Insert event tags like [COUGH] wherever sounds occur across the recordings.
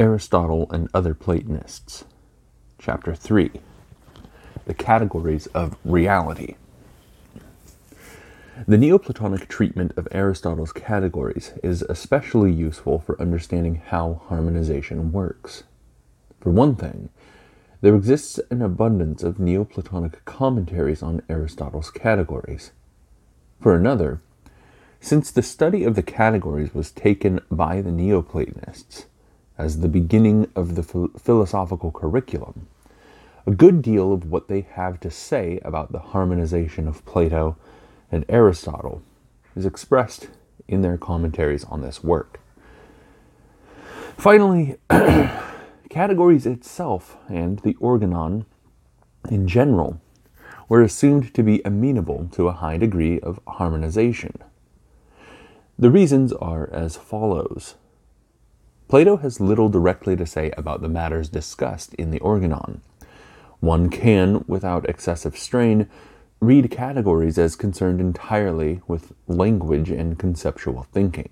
Aristotle and Other Platonists, Chapter 3 The Categories of Reality. The Neoplatonic treatment of Aristotle's categories is especially useful for understanding how harmonization works. For one thing, there exists an abundance of Neoplatonic commentaries on Aristotle's categories. For another, since the study of the categories was taken by the Neoplatonists as the beginning of the philosophical curriculum, a good deal of what they have to say about the harmonization of Plato and Aristotle is expressed in their commentaries on this work. Finally, [CLEARS THROAT] categories itself and the organon in general were assumed to be amenable to a high degree of harmonization. The reasons are as follows. Plato has little directly to say about the matters discussed in the Organon. One can, without excessive strain, read categories as concerned entirely with language and conceptual thinking.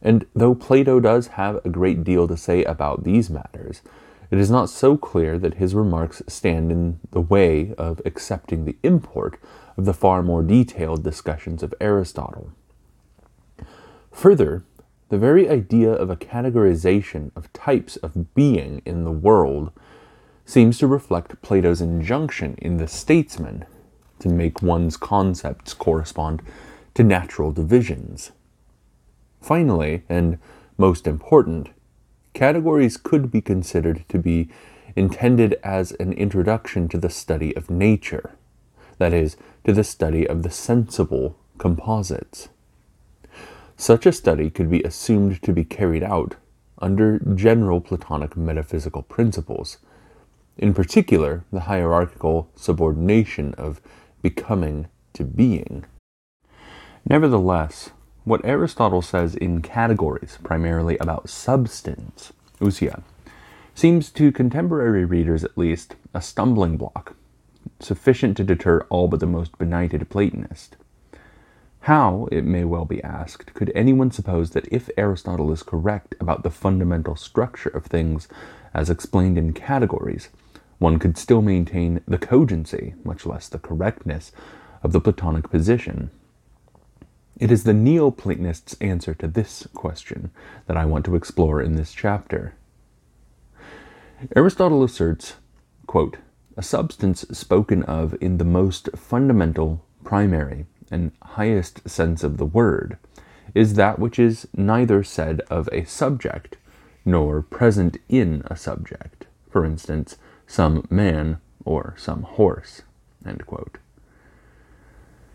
And though Plato does have a great deal to say about these matters, it is not so clear that his remarks stand in the way of accepting the import of the far more detailed discussions of Aristotle. Further, the very idea of a categorization of types of being in the world seems to reflect Plato's injunction in The Statesman to make one's concepts correspond to natural divisions. Finally, and most important, categories could be considered to be intended as an introduction to the study of nature, that is, to the study of the sensible composites. Such a study could be assumed to be carried out under general Platonic metaphysical principles, in particular, the hierarchical subordination of becoming to being. Nevertheless, what Aristotle says in categories, primarily about substance, ousia, seems to contemporary readers at least a stumbling block, sufficient to deter all but the most benighted Platonist. How, it may well be asked, could anyone suppose that if Aristotle is correct about the fundamental structure of things as explained in categories, one could still maintain the cogency, much less the correctness, of the Platonic position? It is the Neoplatonist's answer to this question that I want to explore in this chapter. Aristotle asserts, quote, a substance spoken of in the most fundamental, primary, and highest sense of the word is that which is neither said of a subject nor present in a subject, for instance, some man or some horse.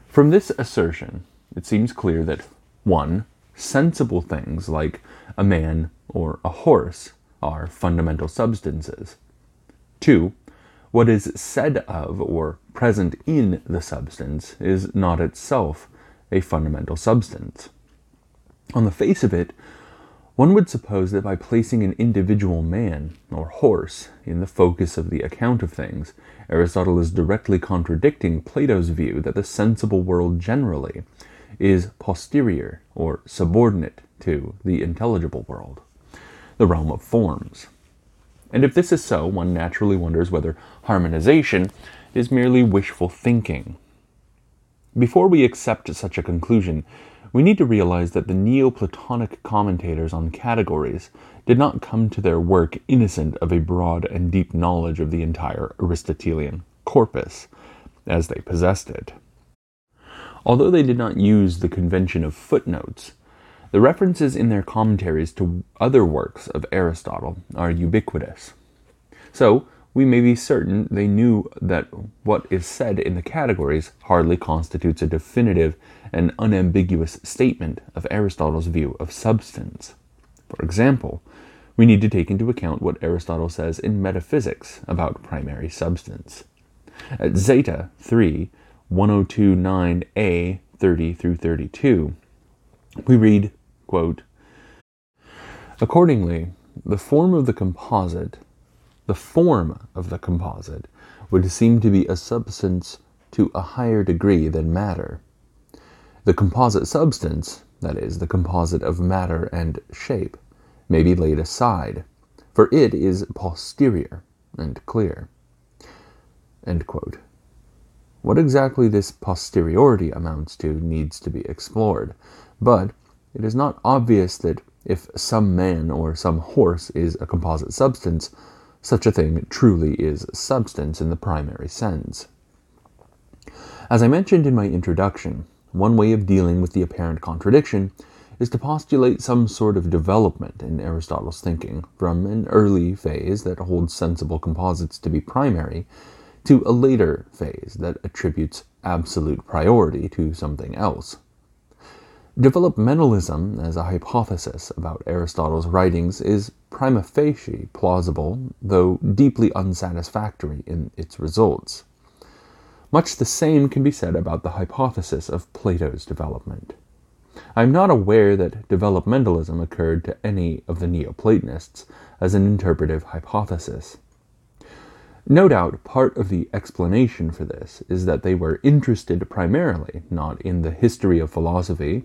From this assertion, it seems clear that 1. Sensible things like a man or a horse are fundamental substances. 2 what is said of or present in the substance is not itself a fundamental substance. On the face of it, one would suppose that by placing an individual man or horse in the focus of the account of things, Aristotle is directly contradicting Plato's view that the sensible world generally is posterior or subordinate to the intelligible world, the realm of forms. And if this is so, one naturally wonders whether harmonization is merely wishful thinking. Before we accept such a conclusion, we need to realize that the Neoplatonic commentators on categories did not come to their work innocent of a broad and deep knowledge of the entire Aristotelian corpus, as they possessed it. Although they did not use the convention of footnotes, the references in their commentaries to other works of Aristotle are ubiquitous. So, we may be certain they knew that what is said in the categories hardly constitutes a definitive and unambiguous statement of Aristotle's view of substance. For example, we need to take into account what Aristotle says in Metaphysics about primary substance. At Zeta 3, 1029a 30 through 32, we read Quote, Accordingly, the form of the composite, the form of the composite would seem to be a substance to a higher degree than matter. The composite substance, that is, the composite of matter and shape, may be laid aside, for it is posterior and clear. What exactly this posteriority amounts to needs to be explored, but it is not obvious that if some man or some horse is a composite substance, such a thing truly is substance in the primary sense. As I mentioned in my introduction, one way of dealing with the apparent contradiction is to postulate some sort of development in Aristotle's thinking from an early phase that holds sensible composites to be primary to a later phase that attributes absolute priority to something else. Developmentalism as a hypothesis about Aristotle's writings is prima facie plausible, though deeply unsatisfactory in its results. Much the same can be said about the hypothesis of Plato's development. I am not aware that developmentalism occurred to any of the Neoplatonists as an interpretive hypothesis. No doubt part of the explanation for this is that they were interested primarily not in the history of philosophy,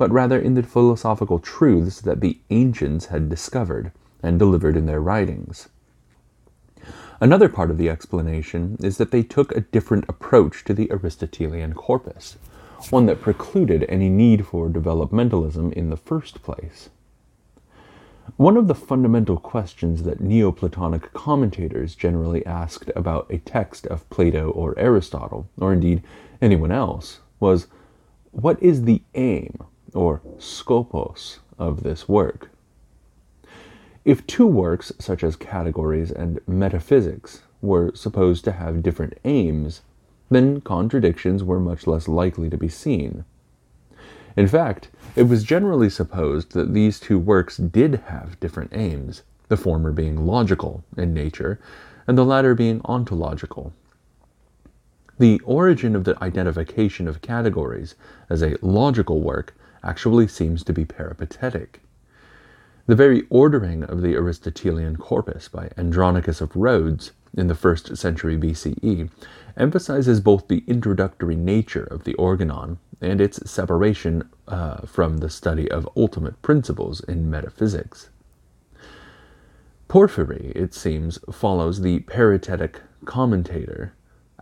but rather in the philosophical truths that the ancients had discovered and delivered in their writings. Another part of the explanation is that they took a different approach to the Aristotelian corpus one that precluded any need for developmentalism in the first place. One of the fundamental questions that Neoplatonic commentators generally asked about a text of Plato or Aristotle, or indeed anyone else, was what is the aim, or scopos, of this work? If two works, such as categories and metaphysics, were supposed to have different aims, then contradictions were much less likely to be seen. In fact, it was generally supposed that these two works did have different aims, the former being logical in nature, and the latter being ontological. The origin of the identification of categories as a logical work actually seems to be peripatetic. The very ordering of the Aristotelian corpus by Andronicus of Rhodes in the first century BCE emphasizes both the introductory nature of the organon and its separation uh, from the study of ultimate principles in metaphysics. Porphyry, it seems, follows the peripatetic commentator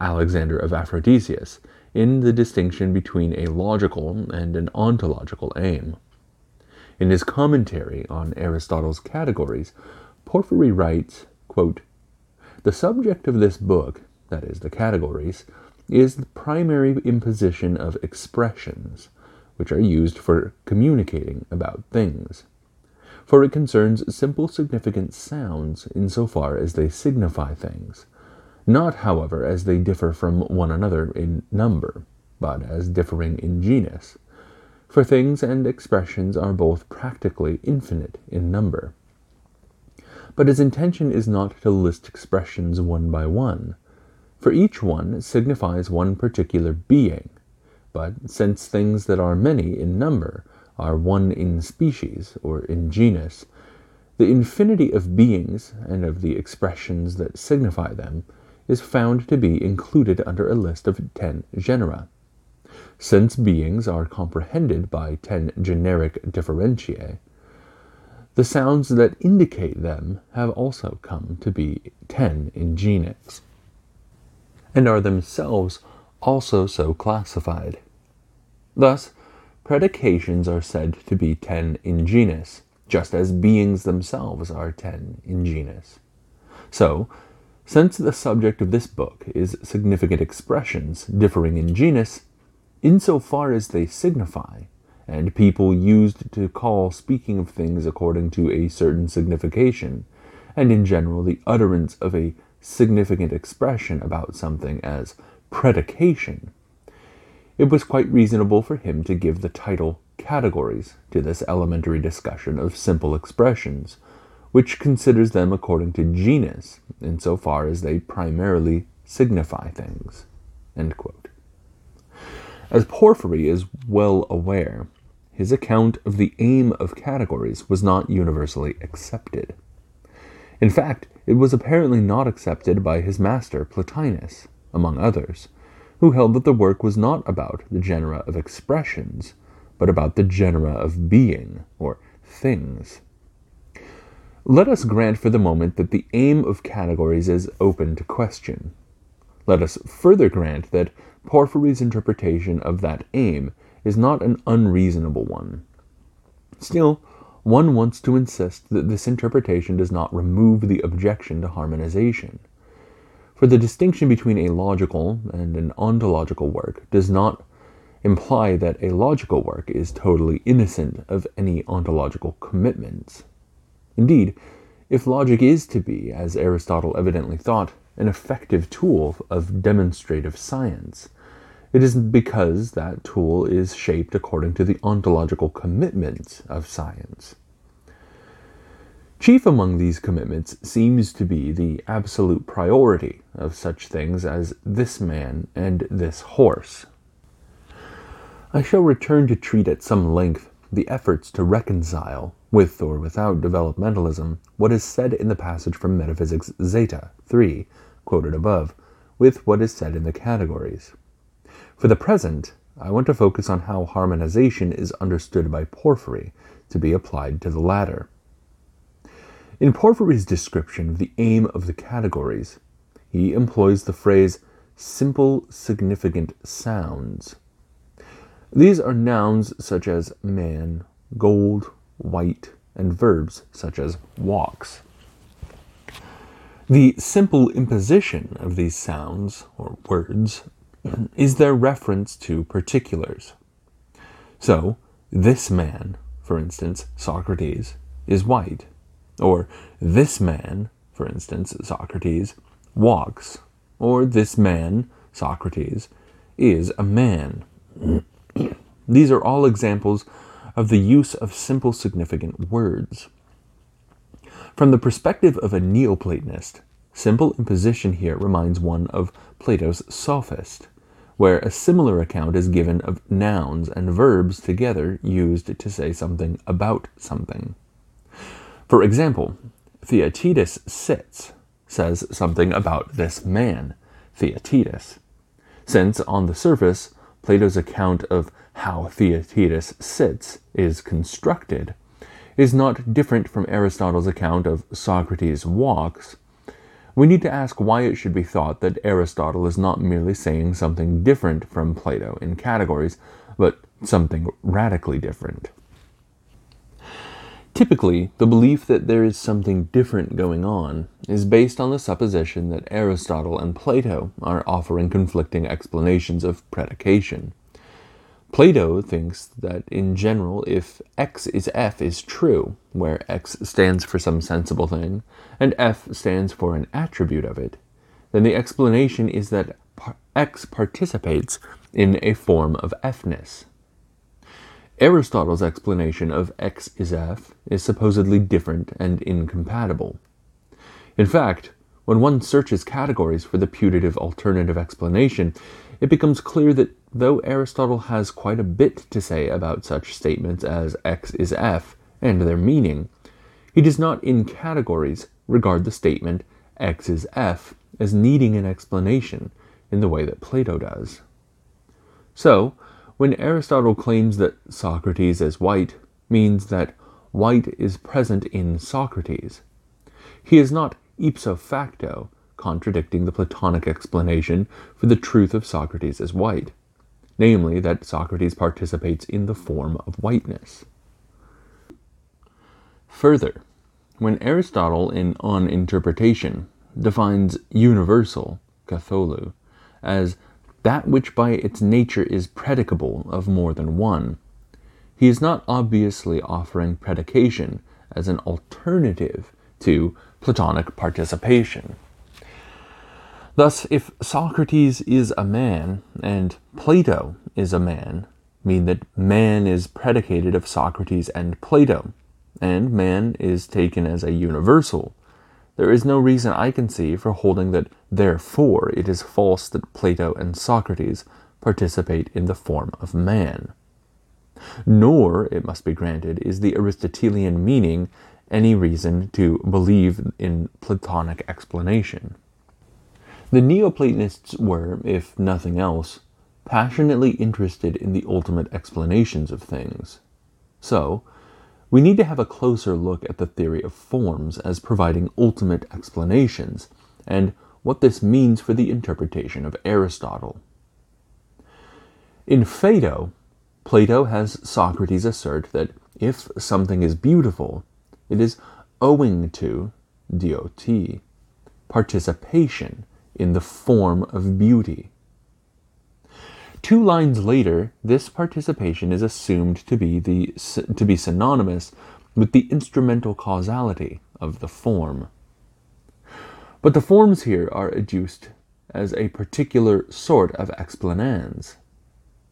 Alexander of Aphrodisias in the distinction between a logical and an ontological aim. In his commentary on Aristotle's categories, Porphyry writes, quote, The subject of this book that is, the categories, is the primary imposition of expressions, which are used for communicating about things. For it concerns simple significant sounds in so far as they signify things, not, however, as they differ from one another in number, but as differing in genus. For things and expressions are both practically infinite in number. But his intention is not to list expressions one by one, for each one signifies one particular being. But since things that are many in number are one in species or in genus, the infinity of beings and of the expressions that signify them is found to be included under a list of ten genera. Since beings are comprehended by ten generic differentiae, the sounds that indicate them have also come to be ten in genus and are themselves also so classified. Thus, predications are said to be ten in genus, just as beings themselves are ten in genus. So, since the subject of this book is significant expressions differing in genus, insofar as they signify, and people used to call speaking of things according to a certain signification, and in general the utterance of a significant expression about something as predication, it was quite reasonable for him to give the title categories to this elementary discussion of simple expressions, which considers them according to genus insofar as they primarily signify things. As Porphyry is well aware, his account of the aim of categories was not universally accepted. In fact, it was apparently not accepted by his master Plotinus, among others, who held that the work was not about the genera of expressions, but about the genera of being, or things. Let us grant for the moment that the aim of categories is open to question. Let us further grant that Porphyry's interpretation of that aim is not an unreasonable one. Still, one wants to insist that this interpretation does not remove the objection to harmonization. For the distinction between a logical and an ontological work does not imply that a logical work is totally innocent of any ontological commitments. Indeed, if logic is to be, as Aristotle evidently thought, an effective tool of demonstrative science, it is because that tool is shaped according to the ontological commitments of science. Chief among these commitments seems to be the absolute priority of such things as this man and this horse. I shall return to treat at some length the efforts to reconcile, with or without developmentalism, what is said in the passage from Metaphysics Zeta 3, quoted above, with what is said in the categories. For the present, I want to focus on how harmonization is understood by Porphyry to be applied to the latter. In Porphyry's description of the aim of the categories, he employs the phrase simple significant sounds. These are nouns such as man, gold, white, and verbs such as walks. The simple imposition of these sounds, or words, [CLEARS THROAT] is their reference to particulars. So, this man, for instance, Socrates, is white. Or, this man, for instance, Socrates, walks. Or, this man, Socrates, is a man. [CLEARS THROAT] These are all examples of the use of simple significant words. From the perspective of a Neoplatonist, simple imposition here reminds one of Plato's Sophist, where a similar account is given of nouns and verbs together used to say something about something. For example, Theaetetus sits says something about this man, Theaetetus, since on the surface, Plato's account of how Theaetetus sits is constructed is not different from Aristotle's account of Socrates walks, we need to ask why it should be thought that Aristotle is not merely saying something different from Plato in categories, but something radically different. Typically, the belief that there is something different going on is based on the supposition that Aristotle and Plato are offering conflicting explanations of predication. Plato thinks that in general, if x is f is true, where x stands for some sensible thing, and f stands for an attribute of it, then the explanation is that x participates in a form of fness. Aristotle's explanation of x is f is supposedly different and incompatible. In fact, when one searches categories for the putative alternative explanation, it becomes clear that though Aristotle has quite a bit to say about such statements as x is f and their meaning, he does not in categories regard the statement x is f as needing an explanation in the way that Plato does. So, when Aristotle claims that Socrates is white means that white is present in Socrates, he is not ipso facto contradicting the Platonic explanation for the truth of Socrates as white, namely that Socrates participates in the form of whiteness. Further, when Aristotle in On Interpretation defines universal, katholou, as that which by its nature is predicable of more than one, he is not obviously offering predication as an alternative to Platonic participation. Thus, if Socrates is a man and Plato is a man, mean that man is predicated of Socrates and Plato, and man is taken as a universal, there is no reason I can see for holding that therefore it is false that Plato and Socrates participate in the form of man. Nor, it must be granted, is the Aristotelian meaning any reason to believe in Platonic explanation. The Neoplatonists were, if nothing else, passionately interested in the ultimate explanations of things. So, we need to have a closer look at the theory of forms as providing ultimate explanations, and what this means for the interpretation of Aristotle. In Phaedo, Plato has Socrates assert that if something is beautiful, it is owing to dot participation in the form of beauty. Two lines later, this participation is assumed to be, the, to be synonymous with the instrumental causality of the form. But the forms here are adduced as a particular sort of explanans.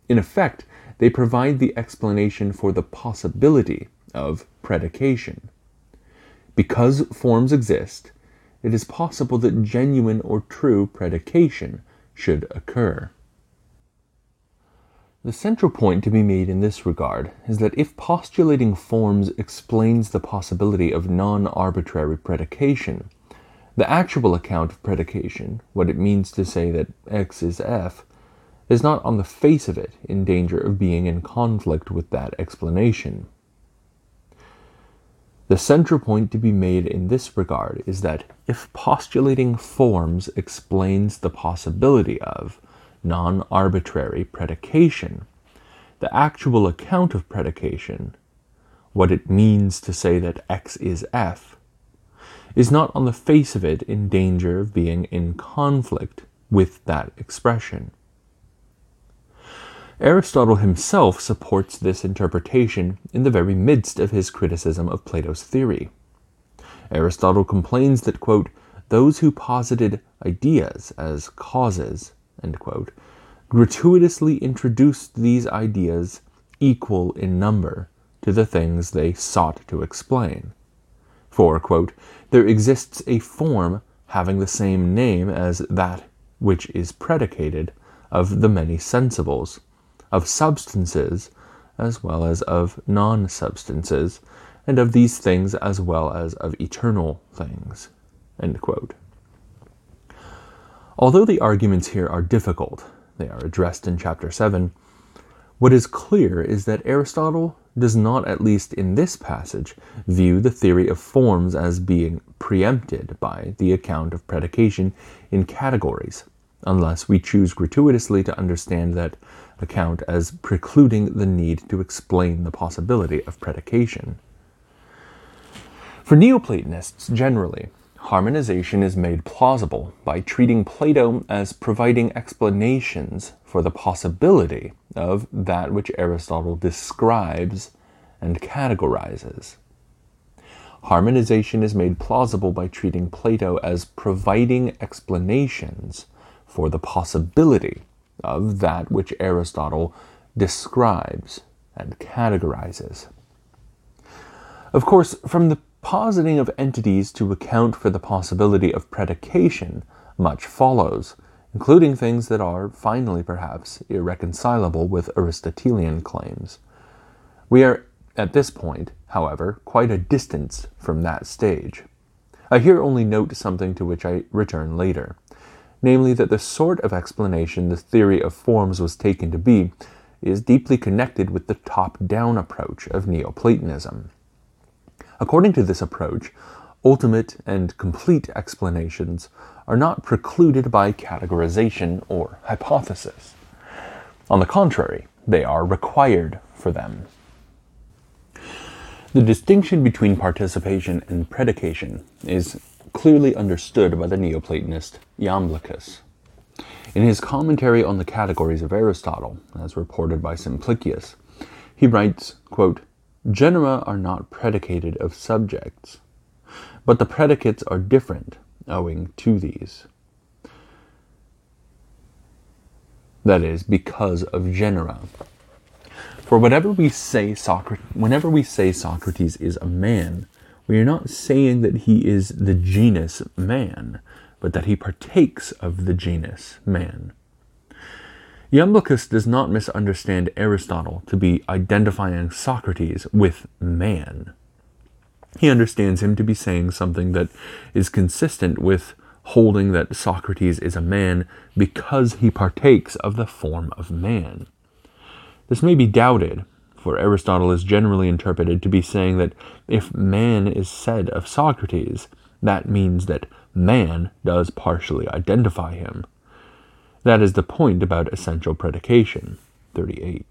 In effect, they provide the explanation for the possibility of predication. Because forms exist, it is possible that genuine or true predication should occur. The central point to be made in this regard is that if postulating forms explains the possibility of non arbitrary predication, the actual account of predication, what it means to say that x is f, is not on the face of it in danger of being in conflict with that explanation. The central point to be made in this regard is that if postulating forms explains the possibility of non arbitrary predication, the actual account of predication, what it means to say that x is f, is not on the face of it in danger of being in conflict with that expression. Aristotle himself supports this interpretation in the very midst of his criticism of Plato's theory. Aristotle complains that, quote, those who posited ideas as causes, quote, gratuitously introduced these ideas equal in number to the things they sought to explain. For, quote, there exists a form having the same name as that which is predicated of the many sensibles, of substances as well as of non substances, and of these things as well as of eternal things. Although the arguments here are difficult, they are addressed in chapter 7, what is clear is that Aristotle does not, at least in this passage, view the theory of forms as being preempted by the account of predication in categories, unless we choose gratuitously to understand that account as precluding the need to explain the possibility of predication. For Neoplatonists generally, harmonization is made plausible by treating Plato as providing explanations for the possibility of that which Aristotle describes and categorizes. Harmonization is made plausible by treating Plato as providing explanations for the possibility of that which Aristotle describes and categorizes. Of course, from the positing of entities to account for the possibility of predication, much follows, including things that are, finally perhaps, irreconcilable with Aristotelian claims. We are, at this point, however, quite a distance from that stage. I here only note something to which I return later, namely that the sort of explanation the theory of forms was taken to be is deeply connected with the top down approach of Neoplatonism. According to this approach, ultimate and complete explanations are not precluded by categorization or hypothesis. On the contrary, they are required for them. The distinction between participation and predication is clearly understood by the Neoplatonist Iamblichus. In his commentary on the categories of Aristotle, as reported by Simplicius, he writes, quote, Genera are not predicated of subjects, but the predicates are different owing to these. That is, because of genera. For whatever we say Socrates, whenever we say Socrates is a man, we are not saying that he is the genus man, but that he partakes of the genus man. Iamblichus does not misunderstand Aristotle to be identifying Socrates with man. He understands him to be saying something that is consistent with holding that Socrates is a man because he partakes of the form of man. This may be doubted, for Aristotle is generally interpreted to be saying that if man is said of Socrates, that means that man does partially identify him. That is the point about essential predication. 38.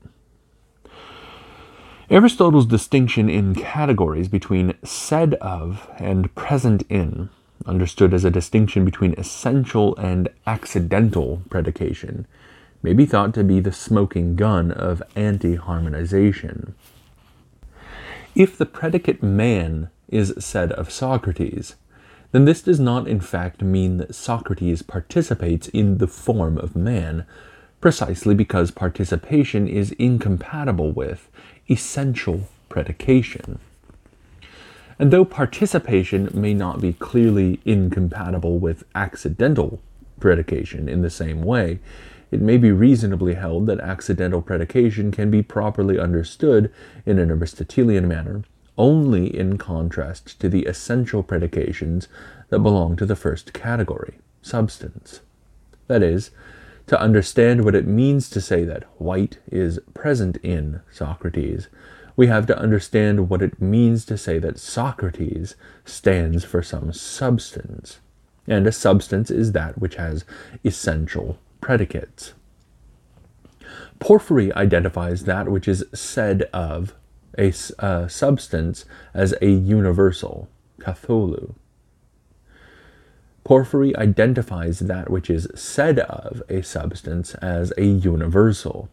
Aristotle's distinction in categories between said of and present in, understood as a distinction between essential and accidental predication, may be thought to be the smoking gun of anti harmonization. If the predicate man is said of Socrates, then this does not in fact mean that Socrates participates in the form of man, precisely because participation is incompatible with essential predication. And though participation may not be clearly incompatible with accidental predication in the same way, it may be reasonably held that accidental predication can be properly understood in an Aristotelian manner only in contrast to the essential predications that belong to the first category, substance. That is, to understand what it means to say that white is present in Socrates, we have to understand what it means to say that Socrates stands for some substance. And a substance is that which has essential predicates. Porphyry identifies that which is said of a uh, substance as a universal, katholou. Porphyry identifies that which is said of a substance as a universal.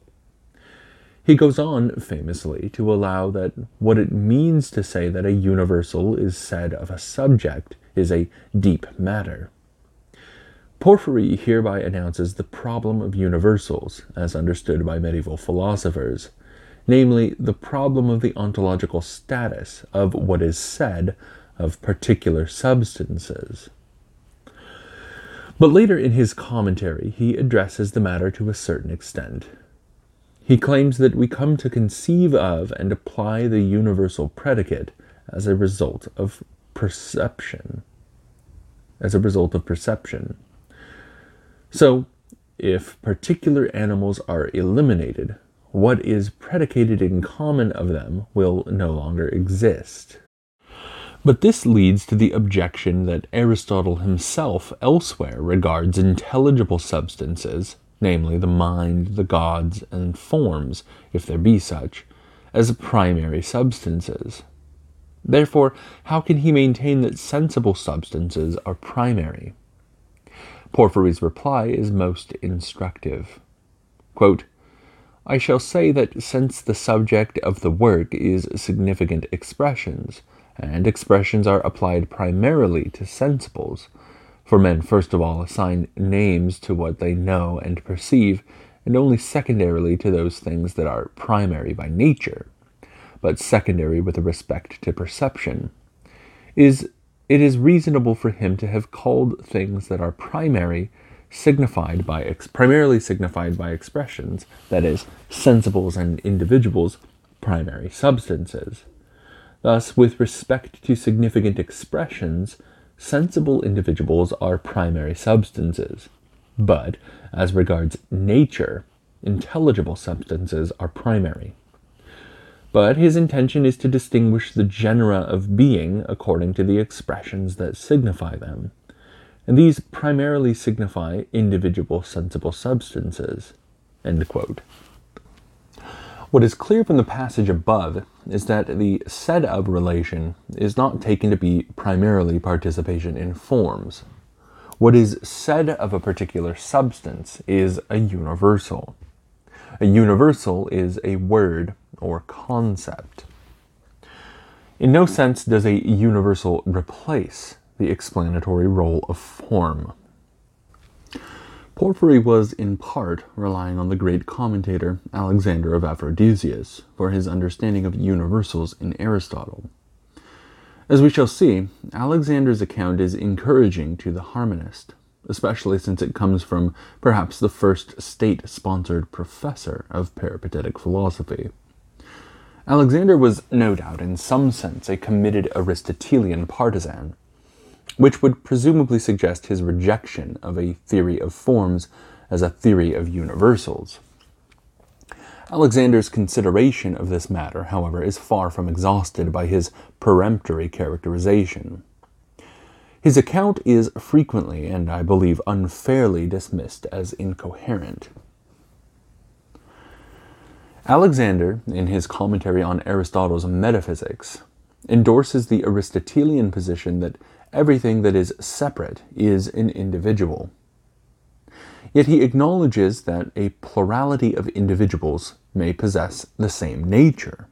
He goes on famously to allow that what it means to say that a universal is said of a subject is a deep matter. Porphyry hereby announces the problem of universals, as understood by medieval philosophers, namely, the problem of the ontological status of what is said of particular substances. But later in his commentary, he addresses the matter to a certain extent. He claims that we come to conceive of and apply the universal predicate as a result of perception. As a result of perception. So, if particular animals are eliminated, what is predicated in common of them will no longer exist. But this leads to the objection that Aristotle himself elsewhere regards intelligible substances, namely the mind, the gods, and forms, if there be such, as primary substances. Therefore, how can he maintain that sensible substances are primary? Porphyry's reply is most instructive. Quote, I shall say that since the subject of the work is significant expressions, and expressions are applied primarily to sensibles, for men first of all assign names to what they know and perceive, and only secondarily to those things that are primary by nature, but secondary with respect to perception, is it is reasonable for him to have called things that are primary signified by ex- primarily signified by expressions, that is, sensibles and individuals, primary substances. Thus, with respect to significant expressions, sensible individuals are primary substances. But, as regards nature, intelligible substances are primary. But his intention is to distinguish the genera of being according to the expressions that signify them. And these primarily signify individual sensible substances. What is clear from the passage above is that the said of relation is not taken to be primarily participation in forms. What is said of a particular substance is a universal. A universal is a word or concept. In no sense does a universal replace the explanatory role of form. Porphyry was in part relying on the great commentator Alexander of Aphrodisias for his understanding of universals in Aristotle. As we shall see, Alexander's account is encouraging to the harmonist, especially since it comes from perhaps the first state sponsored professor of peripatetic philosophy. Alexander was no doubt in some sense a committed Aristotelian partisan, which would presumably suggest his rejection of a theory of forms as a theory of universals. Alexander's consideration of this matter, however, is far from exhausted by his peremptory characterization. His account is frequently, and I believe unfairly, dismissed as incoherent. Alexander, in his commentary on Aristotle's Metaphysics, endorses the Aristotelian position that everything that is separate is an individual. Yet he acknowledges that a plurality of individuals may possess the same nature.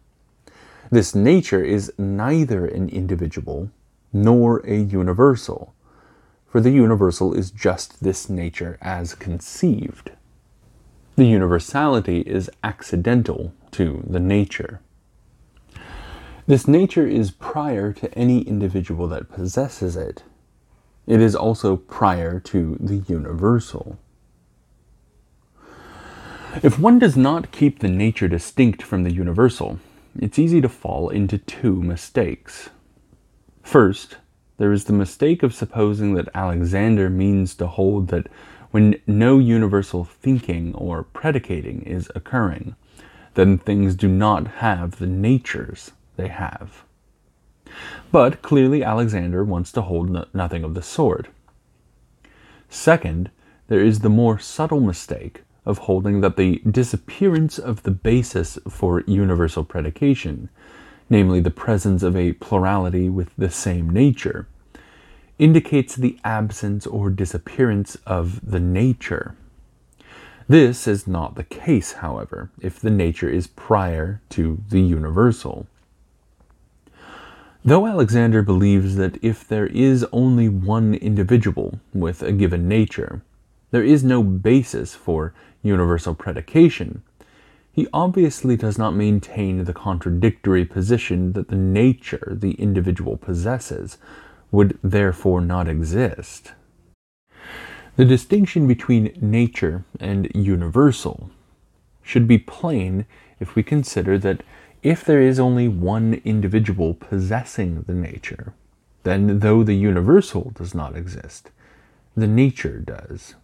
This nature is neither an individual nor a universal, for the universal is just this nature as conceived. The universality is accidental to the nature. This nature is prior to any individual that possesses it. It is also prior to the universal. If one does not keep the nature distinct from the universal, it's easy to fall into two mistakes. First, there is the mistake of supposing that Alexander means to hold that when no universal thinking or predicating is occurring, then things do not have the natures they have. But clearly, Alexander wants to hold no- nothing of the sort. Second, there is the more subtle mistake of holding that the disappearance of the basis for universal predication, namely the presence of a plurality with the same nature, indicates the absence or disappearance of the nature. This is not the case, however, if the nature is prior to the universal. Though Alexander believes that if there is only one individual with a given nature, there is no basis for universal predication, he obviously does not maintain the contradictory position that the nature the individual possesses would therefore not exist. The distinction between nature and universal should be plain if we consider that if there is only one individual possessing the nature, then though the universal does not exist, the nature does.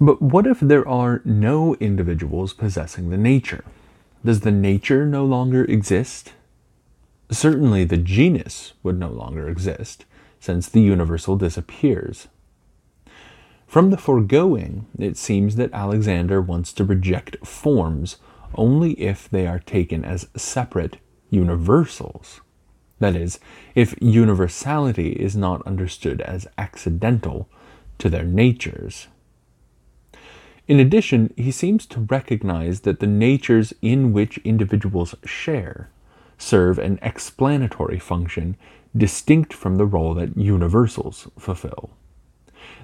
But what if there are no individuals possessing the nature? Does the nature no longer exist? Certainly the genus would no longer exist, since the universal disappears. From the foregoing, it seems that Alexander wants to reject forms only if they are taken as separate universals. That is, if universality is not understood as accidental to their natures. In addition, he seems to recognize that the natures in which individuals share serve an explanatory function distinct from the role that universals fulfill.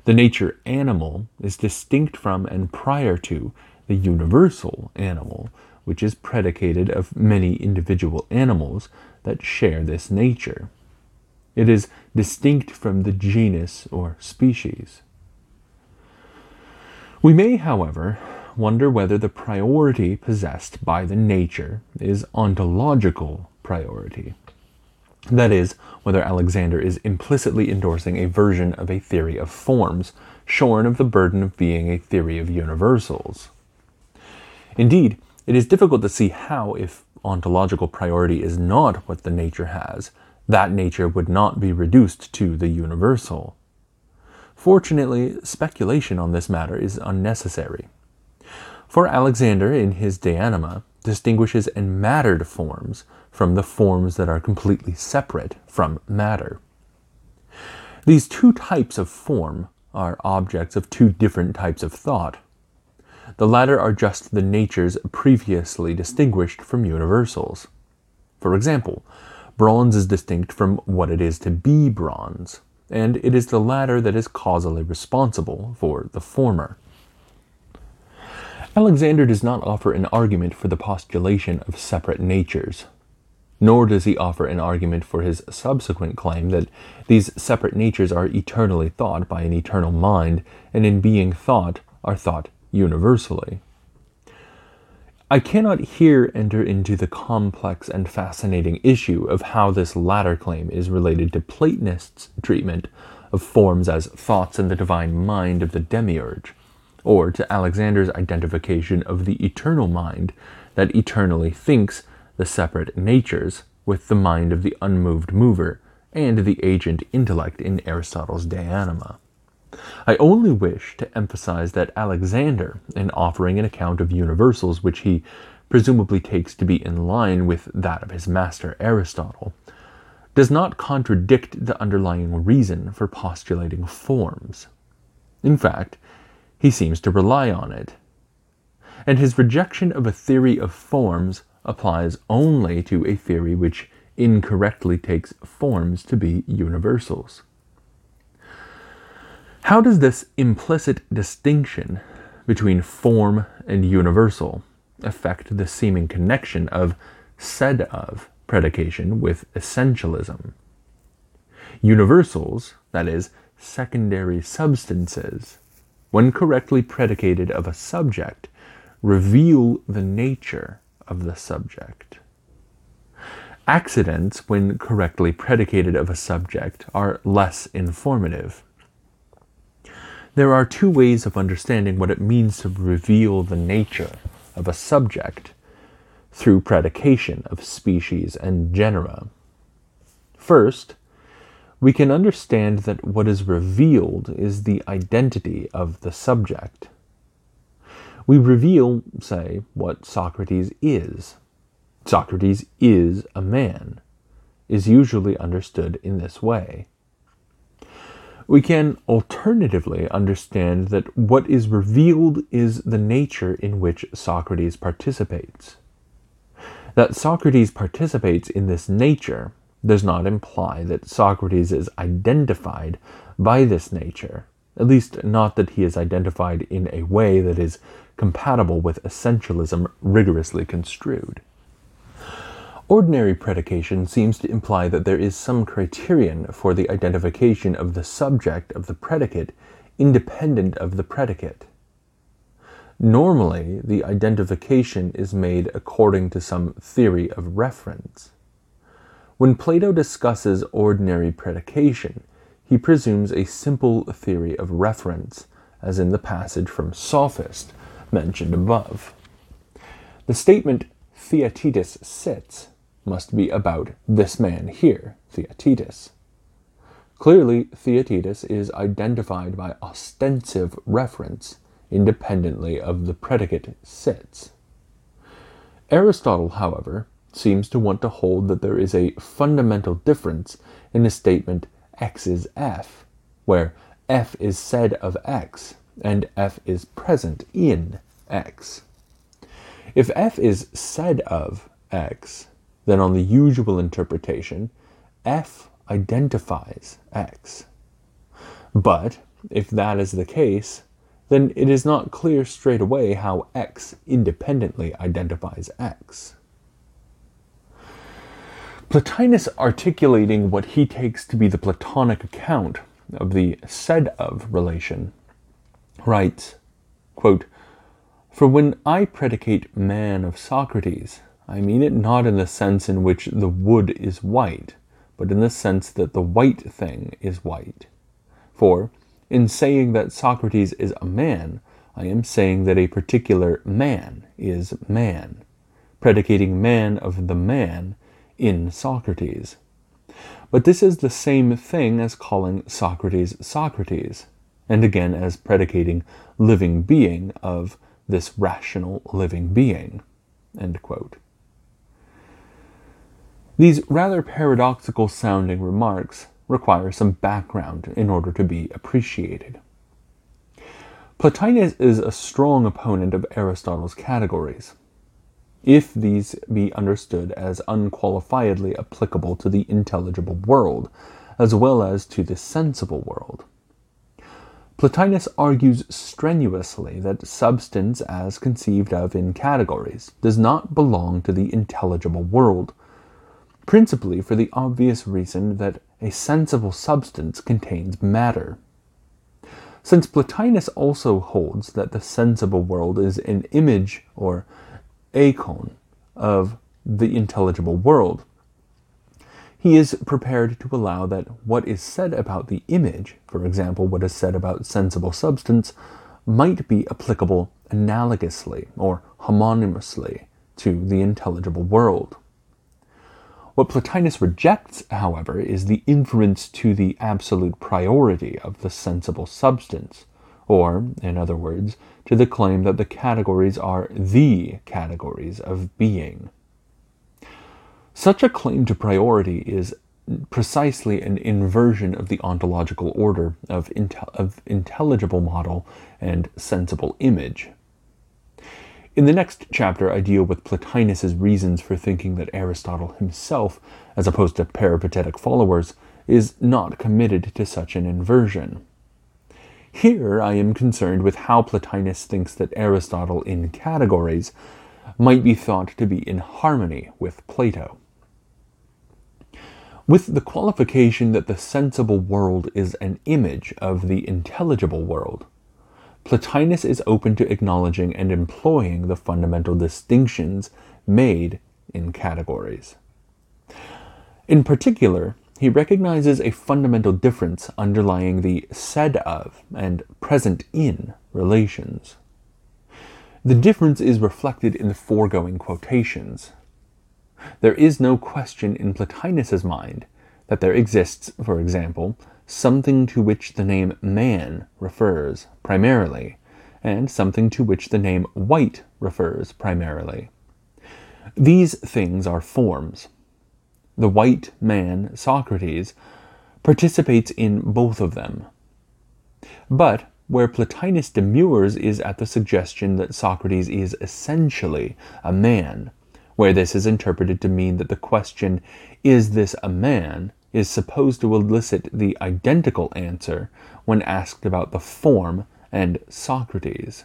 The nature animal is distinct from and prior to the universal animal, which is predicated of many individual animals that share this nature. It is distinct from the genus or species. We may, however, wonder whether the priority possessed by the nature is ontological priority. That is, whether Alexander is implicitly endorsing a version of a theory of forms, shorn of the burden of being a theory of universals. Indeed, it is difficult to see how, if ontological priority is not what the nature has, that nature would not be reduced to the universal. Fortunately, speculation on this matter is unnecessary. For Alexander, in his De Anima, distinguishes enmattered forms from the forms that are completely separate from matter. These two types of form are objects of two different types of thought. The latter are just the natures previously distinguished from universals. For example, bronze is distinct from what it is to be bronze and it is the latter that is causally responsible for the former. Alexander does not offer an argument for the postulation of separate natures, nor does he offer an argument for his subsequent claim that these separate natures are eternally thought by an eternal mind, and in being thought are thought universally. I cannot here enter into the complex and fascinating issue of how this latter claim is related to Platonists' treatment of forms as thoughts in the divine mind of the demiurge, or to Alexander's identification of the eternal mind that eternally thinks the separate natures with the mind of the unmoved mover and the agent intellect in Aristotle's De Anima. I only wish to emphasize that Alexander, in offering an account of universals which he presumably takes to be in line with that of his master Aristotle, does not contradict the underlying reason for postulating forms. In fact, he seems to rely on it. And his rejection of a theory of forms applies only to a theory which incorrectly takes forms to be universals. How does this implicit distinction between form and universal affect the seeming connection of said of predication with essentialism? Universals, that is, secondary substances, when correctly predicated of a subject, reveal the nature of the subject. Accidents, when correctly predicated of a subject, are less informative. There are two ways of understanding what it means to reveal the nature of a subject through predication of species and genera. First, we can understand that what is revealed is the identity of the subject. We reveal, say, what Socrates is. Socrates is a man, is usually understood in this way. We can alternatively understand that what is revealed is the nature in which Socrates participates. That Socrates participates in this nature does not imply that Socrates is identified by this nature, at least not that he is identified in a way that is compatible with essentialism rigorously construed. Ordinary predication seems to imply that there is some criterion for the identification of the subject of the predicate independent of the predicate. Normally, the identification is made according to some theory of reference. When Plato discusses ordinary predication, he presumes a simple theory of reference, as in the passage from Sophist mentioned above. The statement Theaetetus sits must be about this man here, Theaetetus. Clearly, Theaetetus is identified by ostensive reference, independently of the predicate sits. Aristotle, however, seems to want to hold that there is a fundamental difference in the statement x is f, where f is said of x and f is present in x. If f is said of x, then on the usual interpretation, f identifies x. But if that is the case, then it is not clear straight away how x independently identifies x. Plotinus articulating what he takes to be the Platonic account of the said of relation writes, quote, For when I predicate man of Socrates, I mean it not in the sense in which the wood is white, but in the sense that the white thing is white. For, in saying that Socrates is a man, I am saying that a particular man is man, predicating man of the man in Socrates. But this is the same thing as calling Socrates Socrates, and again as predicating living being of this rational living being. These rather paradoxical sounding remarks require some background in order to be appreciated. Plotinus is a strong opponent of Aristotle's categories, if these be understood as unqualifiedly applicable to the intelligible world, as well as to the sensible world. Plotinus argues strenuously that substance, as conceived of in categories, does not belong to the intelligible world, principally for the obvious reason that a sensible substance contains matter. Since Plotinus also holds that the sensible world is an image or eikon of the intelligible world, he is prepared to allow that what is said about the image, for example, what is said about sensible substance, might be applicable analogously or homonymously to the intelligible world. What Plotinus rejects, however, is the inference to the absolute priority of the sensible substance, or, in other words, to the claim that the categories are the categories of being. Such a claim to priority is precisely an inversion of the ontological order of, intel- of intelligible model and sensible image. In the next chapter, I deal with Plotinus's reasons for thinking that Aristotle himself, as opposed to peripatetic followers, is not committed to such an inversion. Here I am concerned with how Plotinus thinks that Aristotle in categories might be thought to be in harmony with Plato. With the qualification that the sensible world is an image of the intelligible world, Plotinus is open to acknowledging and employing the fundamental distinctions made in categories. In particular, he recognizes a fundamental difference underlying the said of and present in relations. The difference is reflected in the foregoing quotations. There is no question in Plotinus's mind that there exists, for example, something to which the name man refers primarily, and something to which the name white refers primarily. These things are forms. The white man, Socrates, participates in both of them. But where Plotinus demurs is at the suggestion that Socrates is essentially a man, where this is interpreted to mean that the question, is this a man, is supposed to elicit the identical answer when asked about the form and Socrates.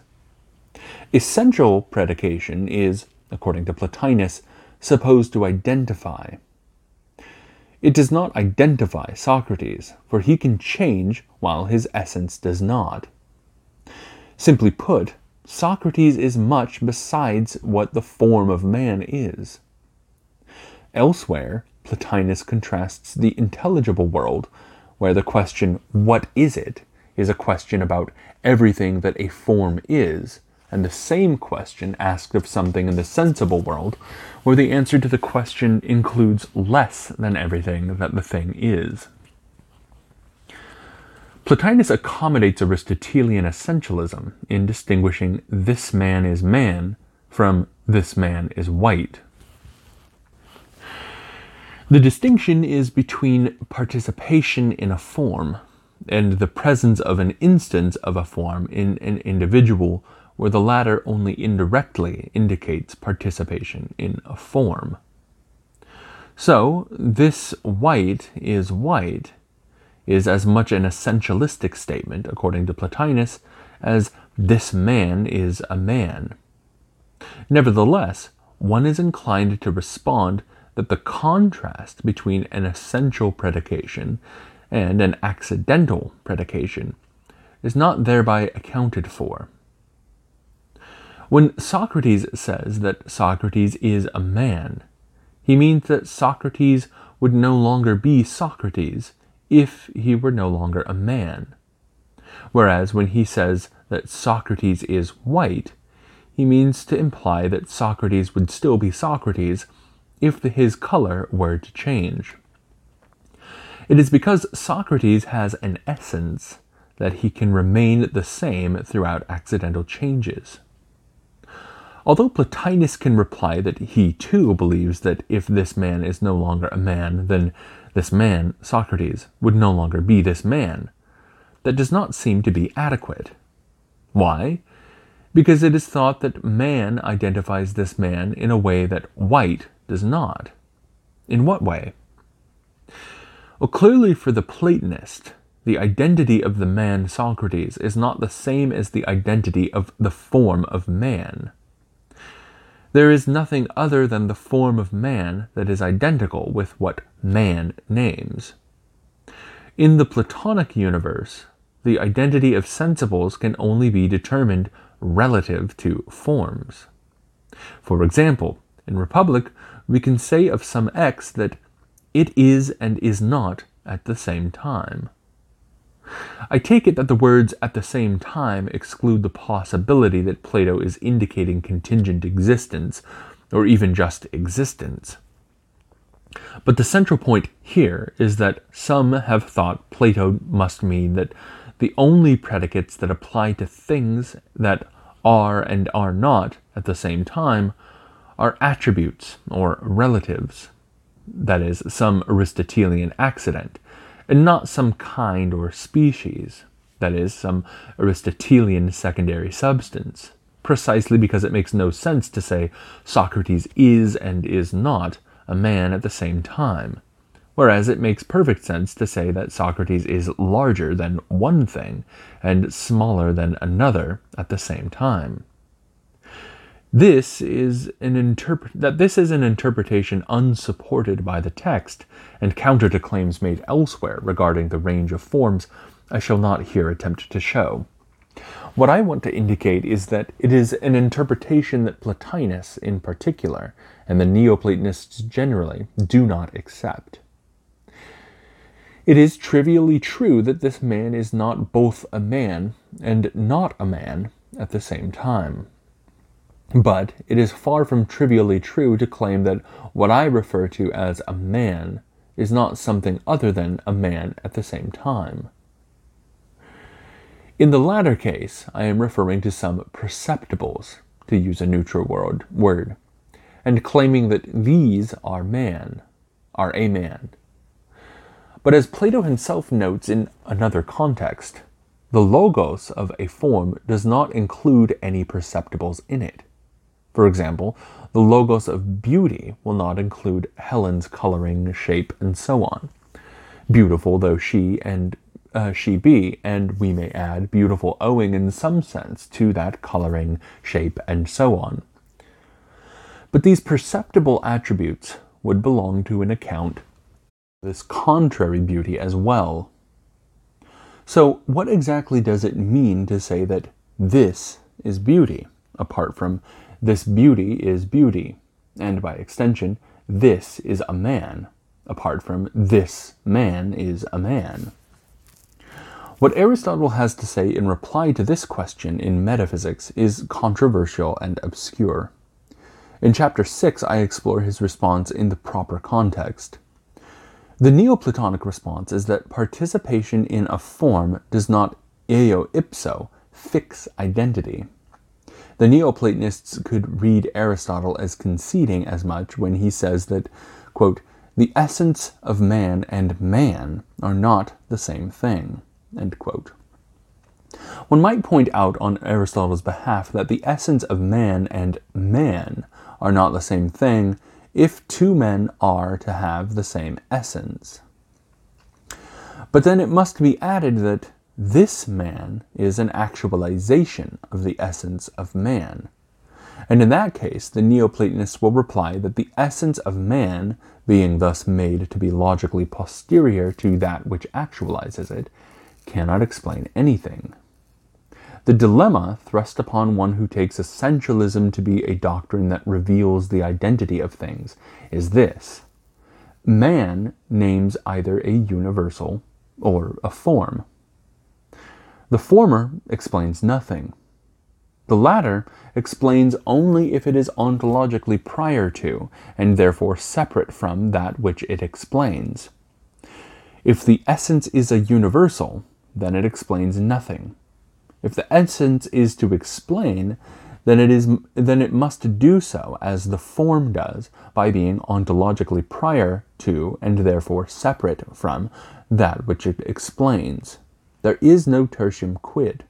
Essential predication is, according to Plotinus, supposed to identify. It does not identify Socrates, for he can change while his essence does not. Simply put, Socrates is much besides what the form of man is. Elsewhere, Plotinus contrasts the intelligible world, where the question, what is it, is a question about everything that a form is, and the same question asked of something in the sensible world, where the answer to the question includes less than everything that the thing is. Plotinus accommodates Aristotelian essentialism in distinguishing this man is man from this man is white. The distinction is between participation in a form and the presence of an instance of a form in an individual, where the latter only indirectly indicates participation in a form. So, this white is white is as much an essentialistic statement, according to Plotinus, as this man is a man. Nevertheless, one is inclined to respond that the contrast between an essential predication and an accidental predication is not thereby accounted for. When Socrates says that Socrates is a man, he means that Socrates would no longer be Socrates if he were no longer a man. Whereas when he says that Socrates is white, he means to imply that Socrates would still be Socrates if his color were to change. It is because Socrates has an essence that he can remain the same throughout accidental changes. Although Plotinus can reply that he too believes that if this man is no longer a man, then this man, Socrates, would no longer be this man, that does not seem to be adequate. Why? Because it is thought that man identifies this man in a way that white does not. In what way? Well, clearly for the Platonist, the identity of the man Socrates is not the same as the identity of the form of man. There is nothing other than the form of man that is identical with what man names. In the Platonic universe, the identity of sensibles can only be determined relative to forms. For example, in Republic, we can say of some x that it is and is not at the same time. I take it that the words at the same time exclude the possibility that Plato is indicating contingent existence, or even just existence. But the central point here is that some have thought Plato must mean that the only predicates that apply to things that are and are not at the same time are attributes or relatives, that is, some Aristotelian accident, and not some kind or species, that is, some Aristotelian secondary substance, precisely because it makes no sense to say Socrates is and is not a man at the same time, whereas it makes perfect sense to say that Socrates is larger than one thing and smaller than another at the same time. This is an interpret that this is an interpretation unsupported by the text and counter to claims made elsewhere regarding the range of forms I shall not here attempt to show. What I want to indicate is that it is an interpretation that Plotinus in particular and the Neoplatonists generally do not accept. It is trivially true that this man is not both a man and not a man at the same time. But it is far from trivially true to claim that what I refer to as a man is not something other than a man at the same time. In the latter case, I am referring to some perceptibles, to use a neutral word, word, and claiming that these are man, are a man. But as Plato himself notes in another context, the logos of a form does not include any perceptibles in it. For example, the logos of beauty will not include Helen's coloring, shape, and so on. Beautiful though she and uh, she be, and we may add beautiful owing in some sense to that coloring, shape, and so on. But these perceptible attributes would belong to an account this contrary beauty as well. So, what exactly does it mean to say that this is beauty, apart from this beauty is beauty, and by extension, this is a man, apart from this man is a man. What Aristotle has to say in reply to this question in metaphysics is controversial and obscure. In chapter 6, I explore his response in the proper context. The Neoplatonic response is that participation in a form does not eo ipso fix identity. The Neoplatonists could read Aristotle as conceding as much when he says that, quote, the essence of man and man are not the same thing. One might point out on Aristotle's behalf that the essence of man and man are not the same thing if two men are to have the same essence. But then it must be added that this man is an actualization of the essence of man. And in that case, the Neoplatonists will reply that the essence of man, being thus made to be logically posterior to that which actualizes it, cannot explain anything. The dilemma thrust upon one who takes essentialism to be a doctrine that reveals the identity of things is this man names either a universal or a form. The former explains nothing. The latter explains only if it is ontologically prior to, and therefore separate from, that which it explains. If the essence is a universal, then it explains nothing. If the essence is to explain, then it is then it must do so as the form does by being ontologically prior to and therefore separate from that which it explains. There is no tertium quid.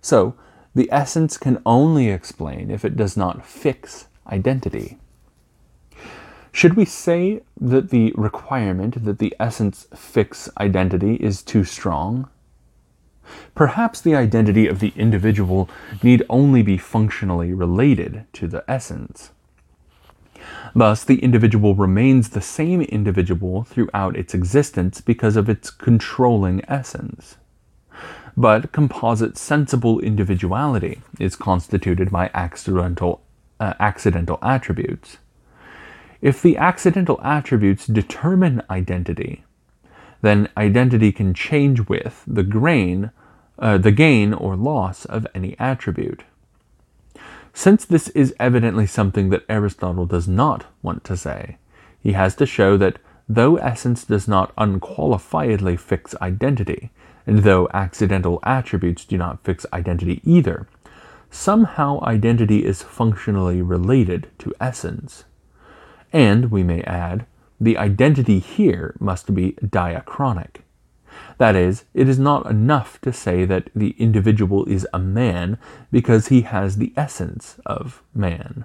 So, the essence can only explain if it does not fix identity. Should we say that the requirement that the essence fix identity is too strong? Perhaps the identity of the individual need only be functionally related to the essence. Thus, the individual remains the same individual throughout its existence because of its controlling essence but composite sensible individuality is constituted by accidental, uh, accidental attributes. If the accidental attributes determine identity, then identity can change with the grain, uh, the gain or loss of any attribute. Since this is evidently something that Aristotle does not want to say, he has to show that though essence does not unqualifiedly fix identity, and though accidental attributes do not fix identity either, somehow identity is functionally related to essence. And, we may add, the identity here must be diachronic. That is, it is not enough to say that the individual is a man because he has the essence of man,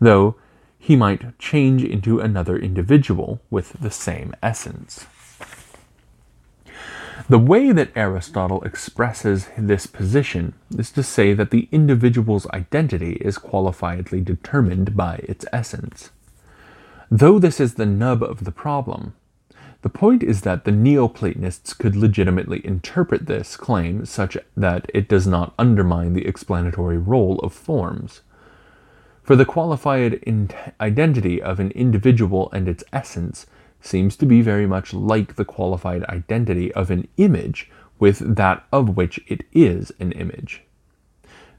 though he might change into another individual with the same essence. The way that Aristotle expresses this position is to say that the individual's identity is qualifiedly determined by its essence. Though this is the nub of the problem, the point is that the Neoplatonists could legitimately interpret this claim such that it does not undermine the explanatory role of forms. For the qualified identity of an individual and its essence seems to be very much like the qualified identity of an image with that of which it is an image.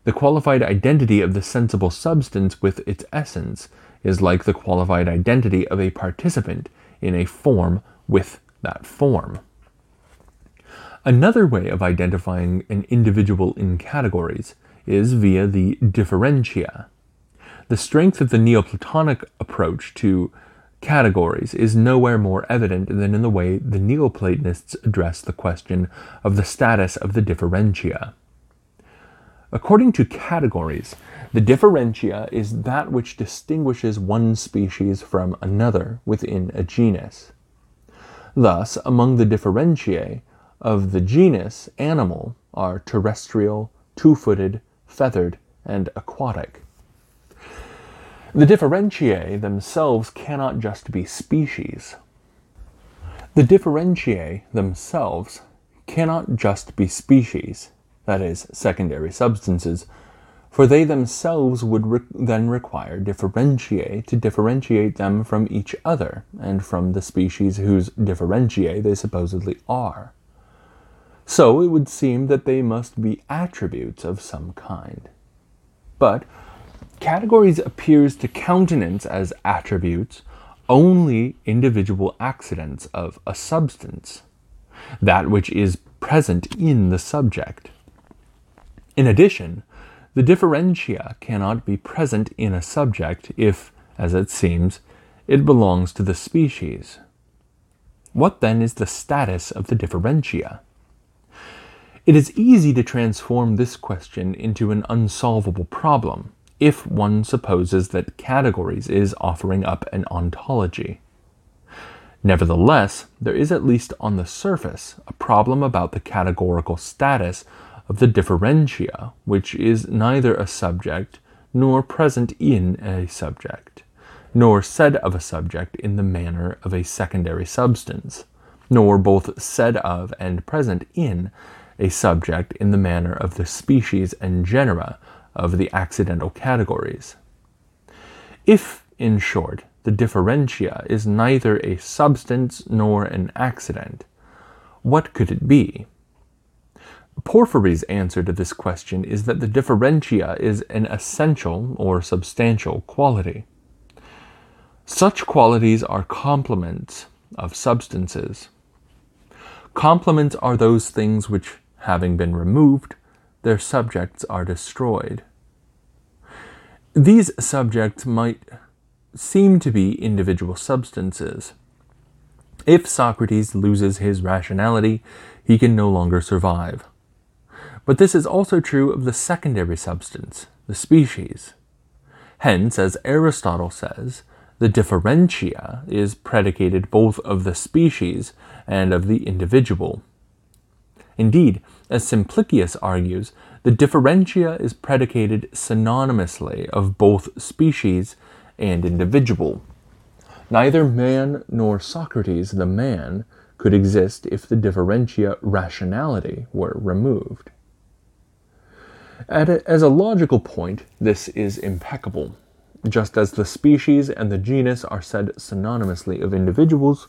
The qualified identity of the sensible substance with its essence is like the qualified identity of a participant in a form with that form. Another way of identifying an individual in categories is via the differentia. The strength of the Neoplatonic approach to categories is nowhere more evident than in the way the Neoplatonists address the question of the status of the differentia. According to categories, the differentia is that which distinguishes one species from another within a genus. Thus, among the differentiae of the genus animal are terrestrial, two footed, feathered, and aquatic. The differentiae themselves cannot just be species. The differentiae themselves cannot just be species, that is, secondary substances, for they themselves would re- then require differentiae to differentiate them from each other and from the species whose differentiae they supposedly are. So it would seem that they must be attributes of some kind. But categories appears to countenance as attributes only individual accidents of a substance, that which is present in the subject. In addition, the differentia cannot be present in a subject if, as it seems, it belongs to the species. What then is the status of the differentia? It is easy to transform this question into an unsolvable problem if one supposes that categories is offering up an ontology. Nevertheless, there is at least on the surface a problem about the categorical status of the differentia, which is neither a subject nor present in a subject, nor said of a subject in the manner of a secondary substance, nor both said of and present in a subject in the manner of the species and genera of the accidental categories. If, in short, the differentia is neither a substance nor an accident, what could it be? Porphyry's answer to this question is that the differentia is an essential or substantial quality. Such qualities are complements of substances. Complements are those things which, having been removed, their subjects are destroyed. These subjects might seem to be individual substances. If Socrates loses his rationality, he can no longer survive. But this is also true of the secondary substance, the species. Hence, as Aristotle says, the differentia is predicated both of the species and of the individual. Indeed, as Simplicius argues, the differentia is predicated synonymously of both species and individual. Neither man nor Socrates the man could exist if the differentia rationality were removed. A, as a logical point, this is impeccable. Just as the species and the genus are said synonymously of individuals,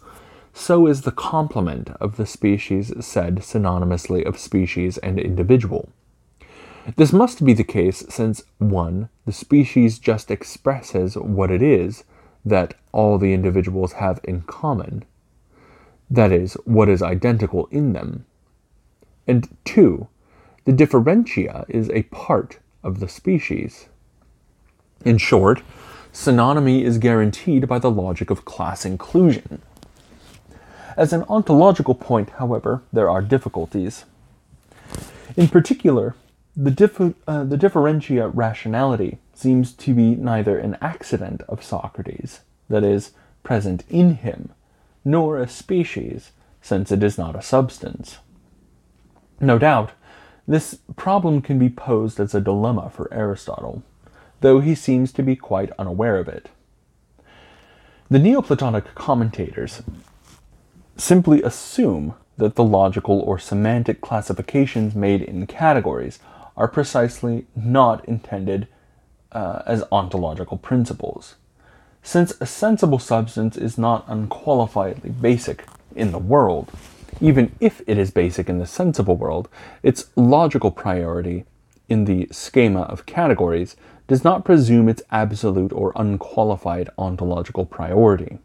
so is the complement of the species said synonymously of species and individual. This must be the case since 1. The species just expresses what it is that all the individuals have in common, that is, what is identical in them. And 2. The differentia is a part of the species. In short, synonymy is guaranteed by the logic of class inclusion. As an ontological point, however, there are difficulties. In particular, the, dif- uh, the differentia rationality seems to be neither an accident of Socrates, that is, present in him, nor a species, since it is not a substance. No doubt, this problem can be posed as a dilemma for Aristotle, though he seems to be quite unaware of it. The Neoplatonic commentators simply assume that the logical or semantic classifications made in categories are precisely not intended uh, as ontological principles. Since a sensible substance is not unqualifiedly basic in the world, even if it is basic in the sensible world, its logical priority in the schema of categories does not presume its absolute or unqualified ontological priority.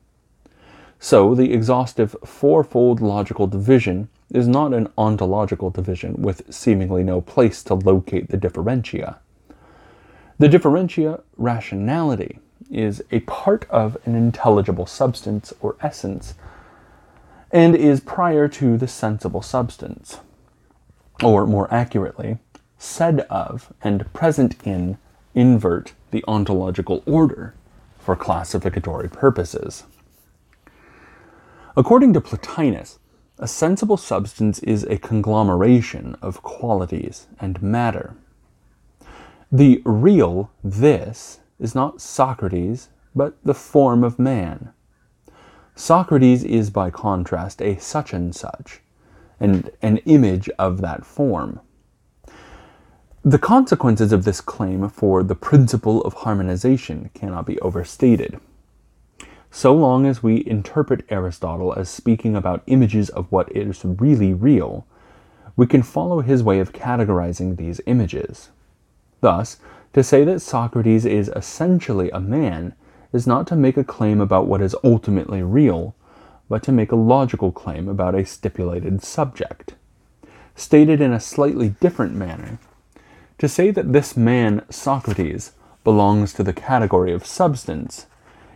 So, the exhaustive fourfold logical division is not an ontological division with seemingly no place to locate the differentia. The differentia rationality is a part of an intelligible substance or essence and is prior to the sensible substance, or more accurately, said of and present in invert the ontological order for classificatory purposes. According to Plotinus, a sensible substance is a conglomeration of qualities and matter. The real this is not Socrates, but the form of man. Socrates is, by contrast, a such and such, and an image of that form. The consequences of this claim for the principle of harmonization cannot be overstated. So long as we interpret Aristotle as speaking about images of what is really real, we can follow his way of categorizing these images. Thus, to say that Socrates is essentially a man is not to make a claim about what is ultimately real, but to make a logical claim about a stipulated subject. Stated in a slightly different manner, to say that this man, Socrates, belongs to the category of substance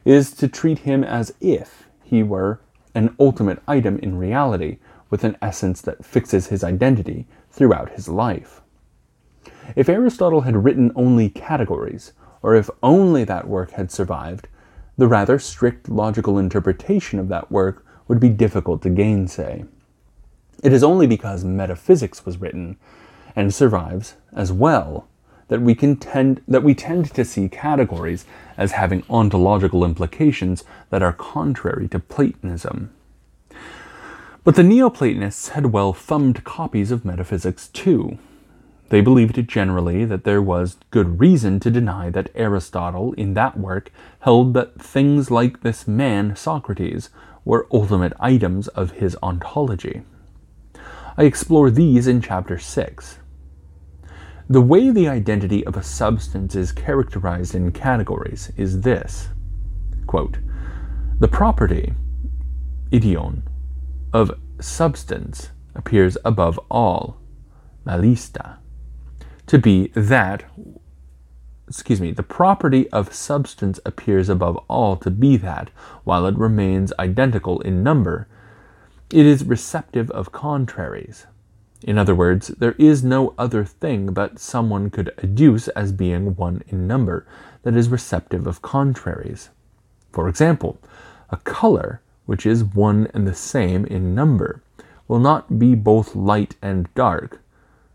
is to treat him as if he were an ultimate item in reality with an essence that fixes his identity throughout his life. If Aristotle had written only categories, or if only that work had survived, the rather strict logical interpretation of that work would be difficult to gainsay. It is only because metaphysics was written and survives as well that we can tend that we tend to see categories as having ontological implications that are contrary to Platonism. But the Neoplatonists had well thumbed copies of metaphysics too. They believed generally that there was good reason to deny that Aristotle, in that work, held that things like this man, Socrates, were ultimate items of his ontology. I explore these in chapter 6. The way the identity of a substance is characterized in categories is this quote, The property, idion, of substance appears above all, malista, to be that, excuse me, the property of substance appears above all to be that, while it remains identical in number, it is receptive of contraries. In other words, there is no other thing that someone could adduce as being one in number that is receptive of contraries. For example, a color, which is one and the same in number, will not be both light and dark,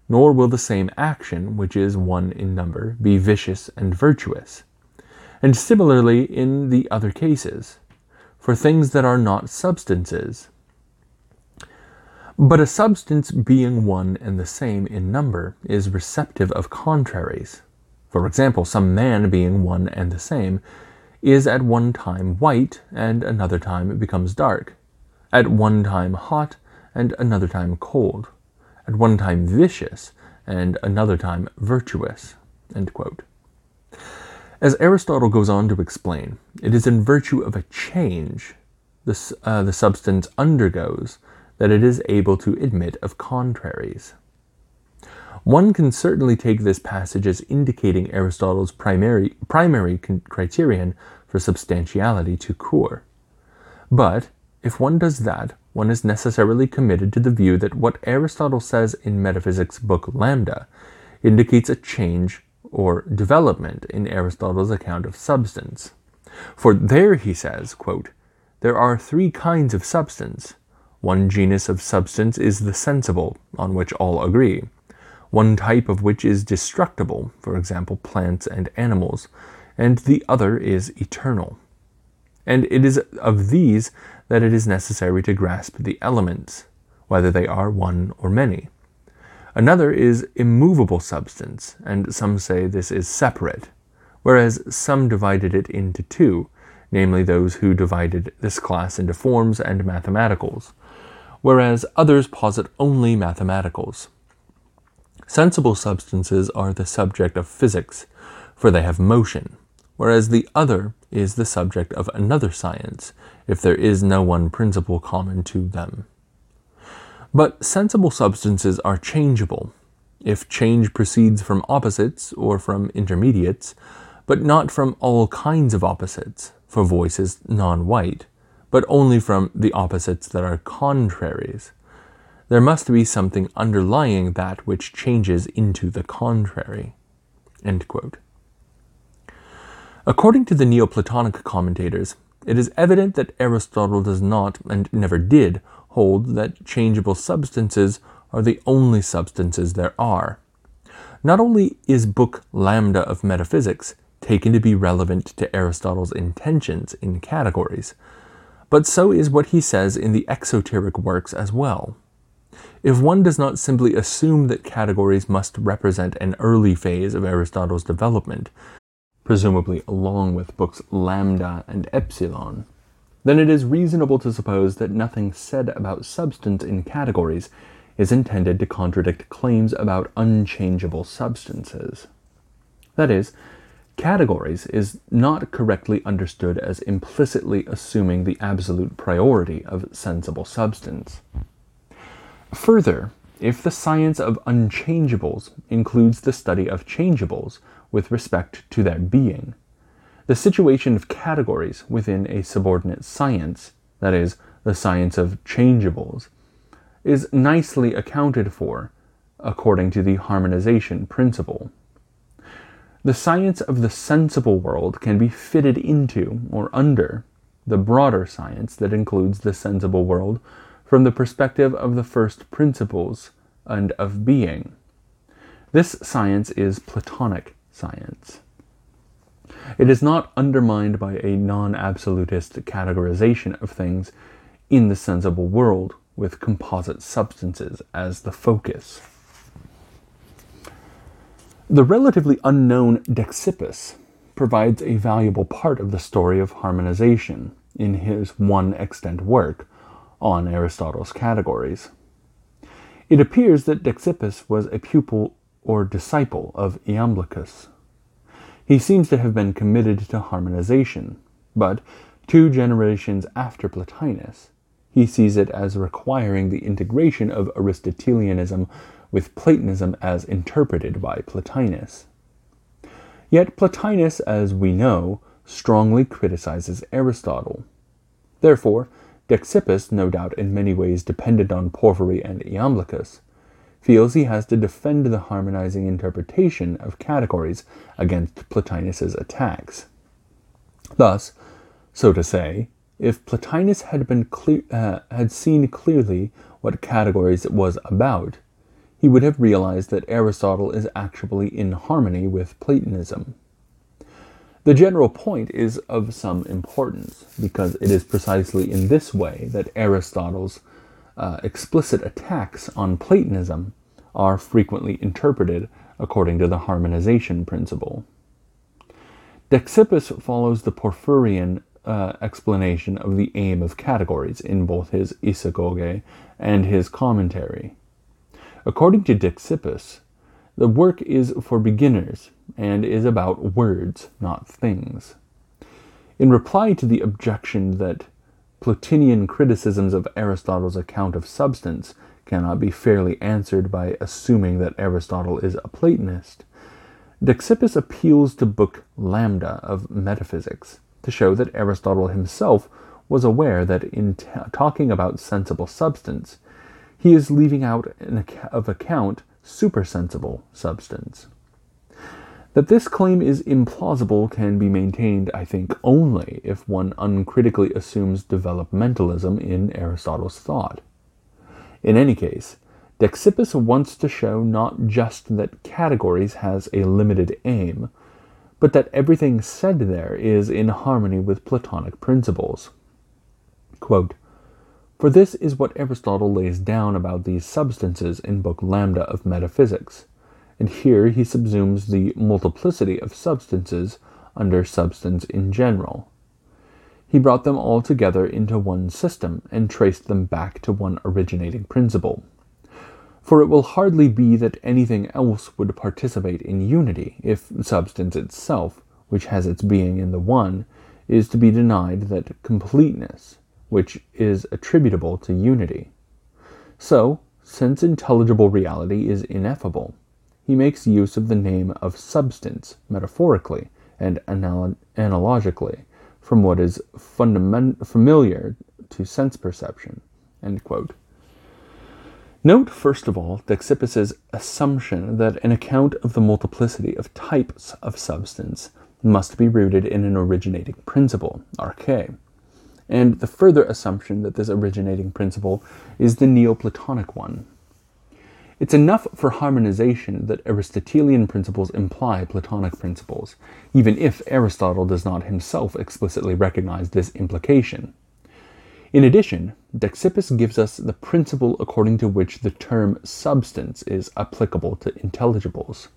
nor will the same action, which is one in number, be vicious and virtuous. And similarly in the other cases. For things that are not substances, but a substance being one and the same in number is receptive of contraries. For example, some man being one and the same is at one time white and another time becomes dark. at one time hot and another time cold, at one time vicious and another time virtuous. As Aristotle goes on to explain, it is in virtue of a change the, uh, the substance undergoes that it is able to admit of contraries. One can certainly take this passage as indicating Aristotle's primary, primary criterion for substantiality tout court. But if one does that, one is necessarily committed to the view that what Aristotle says in Metaphysics Book Lambda indicates a change or development in Aristotle's account of substance. For there he says, quote, There are three kinds of substance. One genus of substance is the sensible, on which all agree. One type of which is destructible, for example, plants and animals, and the other is eternal. And it is of these that it is necessary to grasp the elements, whether they are one or many. Another is immovable substance, and some say this is separate, whereas some divided it into two, namely those who divided this class into forms and mathematicals, whereas others posit only mathematicals. Sensible substances are the subject of physics, for they have motion, whereas the other is the subject of another science, if there is no one principle common to them. But sensible substances are changeable, if change proceeds from opposites or from intermediates, but not from all kinds of opposites, for voice is non white, but only from the opposites that are contraries. There must be something underlying that which changes into the contrary. According to the Neoplatonic commentators, it is evident that Aristotle does not, and never did, hold that changeable substances are the only substances there are. Not only is Book Lambda of Metaphysics taken to be relevant to Aristotle's intentions in categories, but so is what he says in the exoteric works as well. If one does not simply assume that categories must represent an early phase of Aristotle's development, presumably along with books Lambda and Epsilon, then it is reasonable to suppose that nothing said about substance in categories is intended to contradict claims about unchangeable substances. That is, categories is not correctly understood as implicitly assuming the absolute priority of sensible substance. Further, if the science of unchangeables includes the study of changeables, with respect to their being. The situation of categories within a subordinate science, that is, the science of changeables, is nicely accounted for according to the harmonization principle. The science of the sensible world can be fitted into or under the broader science that includes the sensible world from the perspective of the first principles and of being. This science is Platonic science. It is not undermined by a non absolutist categorization of things in the sensible world with composite substances as the focus. The relatively unknown Dexippus provides a valuable part of the story of harmonization in his one extant work on Aristotle's categories. It appears that Dexippus was a pupil or disciple of Iamblichus. He seems to have been committed to harmonization, but two generations after Plotinus, he sees it as requiring the integration of Aristotelianism with Platonism as interpreted by Plotinus. Yet Plotinus, as we know, strongly criticizes Aristotle. Therefore, Dexippus, no doubt in many ways dependent on Porphyry and Iamblichus, feels he has to defend the harmonizing interpretation of categories against Plotinus's attacks. Thus, so to say, if Plotinus had been clear, uh, had seen clearly what categories was about, he would have realized that Aristotle is actually in harmony with Platonism. The general point is of some importance because it is precisely in this way that Aristotle's uh, explicit attacks on Platonism are frequently interpreted according to the harmonization principle. Dexippus follows the Porphyrian uh, explanation of the aim of categories in both his Isagoge and his commentary. According to Dexippus, the work is for beginners and is about words, not things. In reply to the objection that Plotinian criticisms of Aristotle's account of substance cannot be fairly answered by assuming that Aristotle is a Platonist, Dexippus appeals to Book Lambda of Metaphysics to show that Aristotle himself was aware that in t- talking about sensible substance, he is leaving out of account supersensible substance. That this claim is implausible can be maintained, I think, only if one uncritically assumes developmentalism in Aristotle's thought. In any case, Dexippus wants to show not just that categories has a limited aim, but that everything said there is in harmony with Platonic principles. Quote, For this is what Aristotle lays down about these substances in Book Lambda of Metaphysics, and here he subsumes the multiplicity of substances under substance in general. He brought them all together into one system and traced them back to one originating principle for it will hardly be that anything else would participate in unity if substance itself, which has its being in the one, is to be denied that completeness, which is attributable to unity. So, since intelligible reality is ineffable, he makes use of the name of substance metaphorically and anal- analogically from what is fundament- familiar to sense perception. Note, first of all, Dexippus's assumption that an account of the multiplicity of types of substance must be rooted in an originating principle, arche, and the further assumption that this originating principle is the Neoplatonic one. It's enough for harmonization that Aristotelian principles imply Platonic principles, even if Aristotle does not himself explicitly recognize this implication. In addition, Dexippus gives us the principle according to which the term substance is applicable to intelligibles.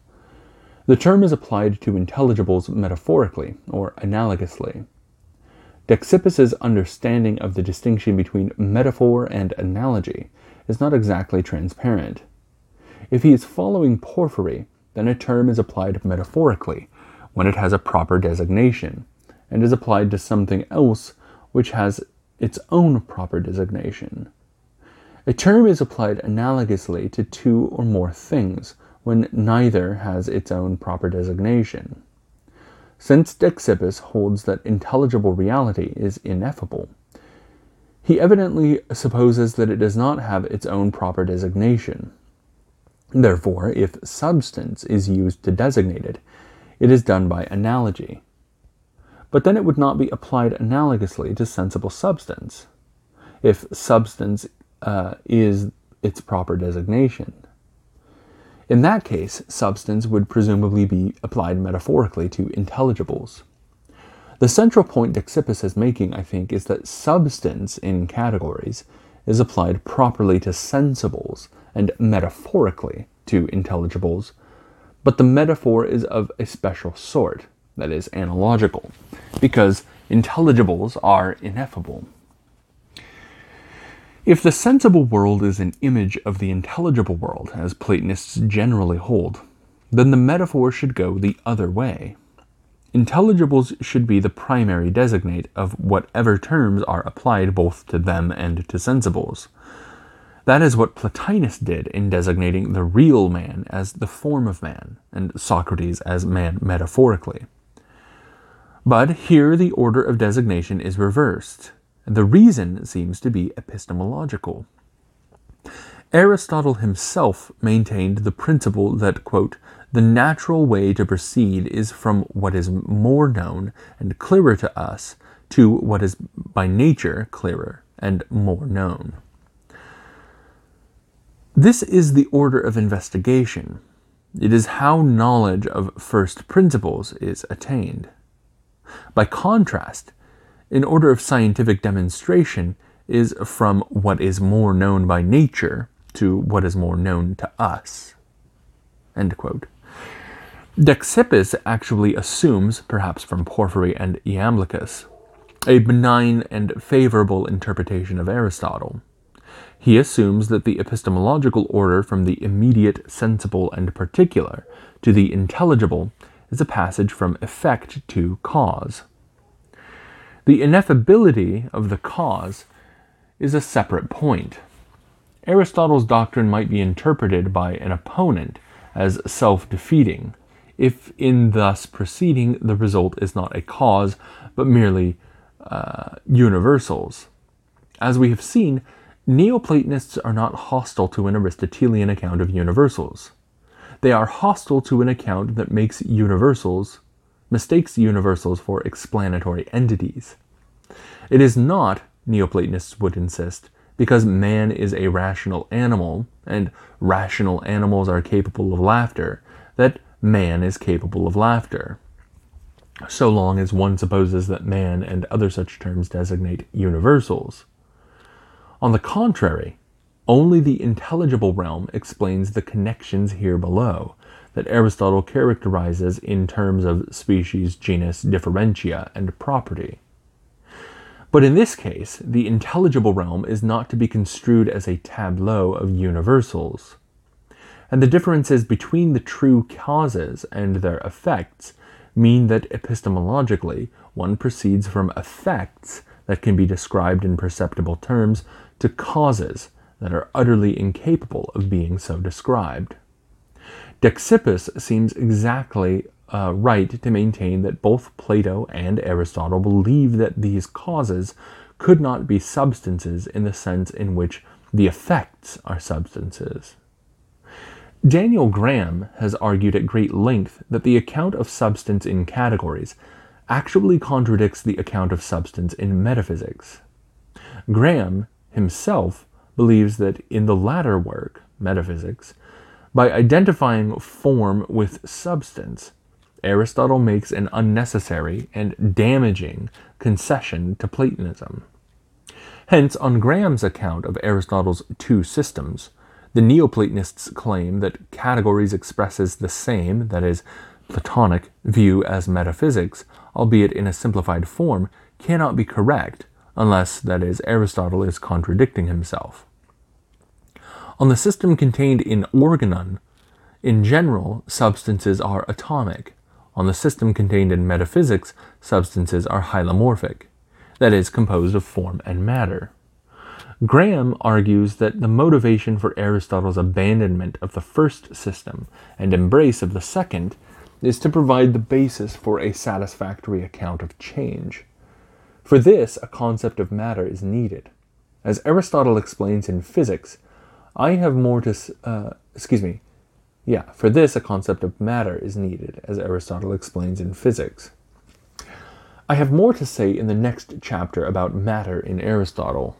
The term is applied to intelligibles metaphorically or analogously. Dexippus's understanding of the distinction between metaphor and analogy is not exactly transparent. If he is following Porphyry, then a term is applied metaphorically when it has a proper designation, and is applied to something else which has its own proper designation. A term is applied analogously to two or more things when neither has its own proper designation. Since Dexippus holds that intelligible reality is ineffable, he evidently supposes that it does not have its own proper designation. Therefore, if substance is used to designate it, it is done by analogy but then it would not be applied analogously to sensible substance if substance uh, is its proper designation. In that case, substance would presumably be applied metaphorically to intelligibles. The central point Dexippus is making, I think, is that substance in categories is applied properly to sensibles and metaphorically to intelligibles, but the metaphor is of a special sort that is analogical, because intelligibles are ineffable. If the sensible world is an image of the intelligible world, as Platonists generally hold, then the metaphor should go the other way. Intelligibles should be the primary designate of whatever terms are applied both to them and to sensibles. That is what Plotinus did in designating the real man as the form of man, and Socrates as man metaphorically. But here the order of designation is reversed. The reason seems to be epistemological. Aristotle himself maintained the principle that, quote, the natural way to proceed is from what is more known and clearer to us to what is by nature clearer and more known. This is the order of investigation. It is how knowledge of first principles is attained. By contrast, an order of scientific demonstration is from what is more known by nature to what is more known to us. End quote. Dexippus actually assumes, perhaps from Porphyry and Iamblichus, a benign and favorable interpretation of Aristotle. He assumes that the epistemological order from the immediate, sensible, and particular to the intelligible is a passage from effect to cause. The ineffability of the cause is a separate point. Aristotle's doctrine might be interpreted by an opponent as self defeating, if in thus proceeding the result is not a cause, but merely uh, universals. As we have seen, Neoplatonists are not hostile to an Aristotelian account of universals. They are hostile to an account that makes universals, mistakes universals for explanatory entities. It is not, Neoplatonists would insist, because man is a rational animal, and rational animals are capable of laughter, that man is capable of laughter. So long as one supposes that man and other such terms designate universals. On the contrary, only the intelligible realm explains the connections here below that Aristotle characterizes in terms of species, genus, differentia, and property. But in this case, the intelligible realm is not to be construed as a tableau of universals. And the differences between the true causes and their effects mean that epistemologically one proceeds from effects that can be described in perceptible terms to causes that are utterly incapable of being so described. Dexippus seems exactly uh, right to maintain that both Plato and Aristotle believe that these causes could not be substances in the sense in which the effects are substances. Daniel Graham has argued at great length that the account of substance in categories actually contradicts the account of substance in metaphysics. Graham himself believes that in the latter work, Metaphysics, by identifying form with substance, Aristotle makes an unnecessary and damaging concession to Platonism. Hence, on Graham's account of Aristotle's two systems, the Neoplatonists claim that categories expresses the same, that is, Platonic, view as metaphysics, albeit in a simplified form, cannot be correct, unless, that is, Aristotle is contradicting himself. On the system contained in Organon, in general, substances are atomic, on the system contained in metaphysics, substances are hylomorphic, that is, composed of form and matter. Graham argues that the motivation for Aristotle's abandonment of the first system and embrace of the second is to provide the basis for a satisfactory account of change. For this, a concept of matter is needed. As Aristotle explains in Physics, I have more to, uh, excuse me, yeah, for this, a concept of matter is needed, as Aristotle explains in Physics. I have more to say in the next chapter about matter in Aristotle.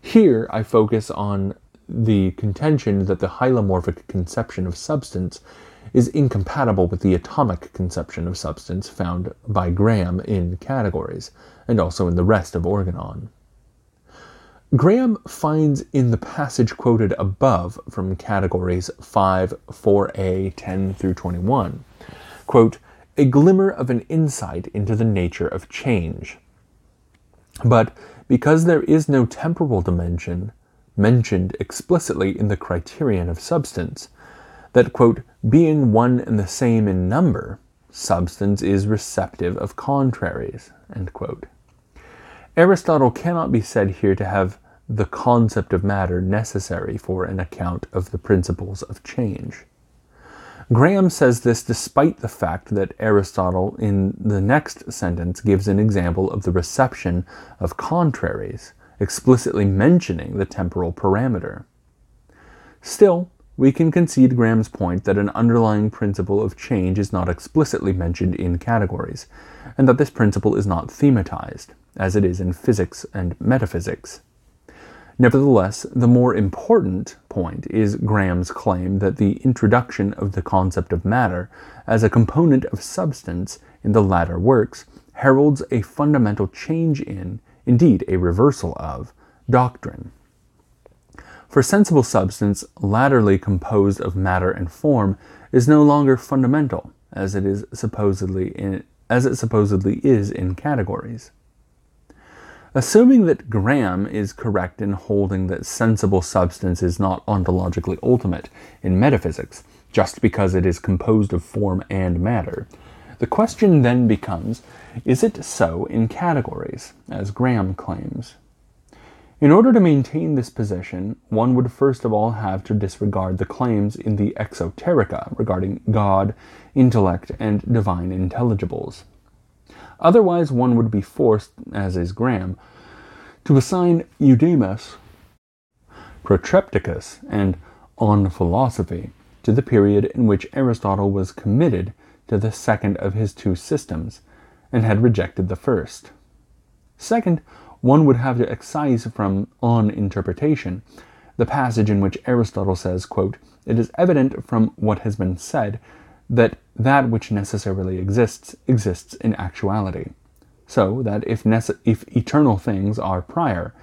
Here, I focus on the contention that the hylomorphic conception of substance is incompatible with the atomic conception of substance found by Graham in Categories, and also in the rest of Organon. Graham finds in the passage quoted above from categories 5, 4a, 10 through 21, quote, a glimmer of an insight into the nature of change. But because there is no temporal dimension mentioned explicitly in the criterion of substance, that, quote, being one and the same in number, substance is receptive of contraries. Aristotle cannot be said here to have the concept of matter necessary for an account of the principles of change. Graham says this despite the fact that Aristotle, in the next sentence, gives an example of the reception of contraries, explicitly mentioning the temporal parameter. Still, we can concede Graham's point that an underlying principle of change is not explicitly mentioned in categories, and that this principle is not thematized, as it is in physics and metaphysics. Nevertheless, the more important point is Graham's claim that the introduction of the concept of matter as a component of substance in the latter works heralds a fundamental change in, indeed a reversal of, doctrine. For sensible substance, latterly composed of matter and form, is no longer fundamental, as it is supposedly in, as it supposedly is in categories. Assuming that Graham is correct in holding that sensible substance is not ontologically ultimate in metaphysics, just because it is composed of form and matter, the question then becomes is it so in categories, as Graham claims? In order to maintain this position, one would first of all have to disregard the claims in the Exoterica regarding God, intellect, and divine intelligibles. Otherwise, one would be forced, as is Graham, to assign Eudemus, Protrepticus, and On Philosophy to the period in which Aristotle was committed to the second of his two systems and had rejected the first. Second, one would have to excise from on interpretation the passage in which Aristotle says, quote, It is evident from what has been said that that which necessarily exists exists in actuality. So that if, nece- if eternal things are prior,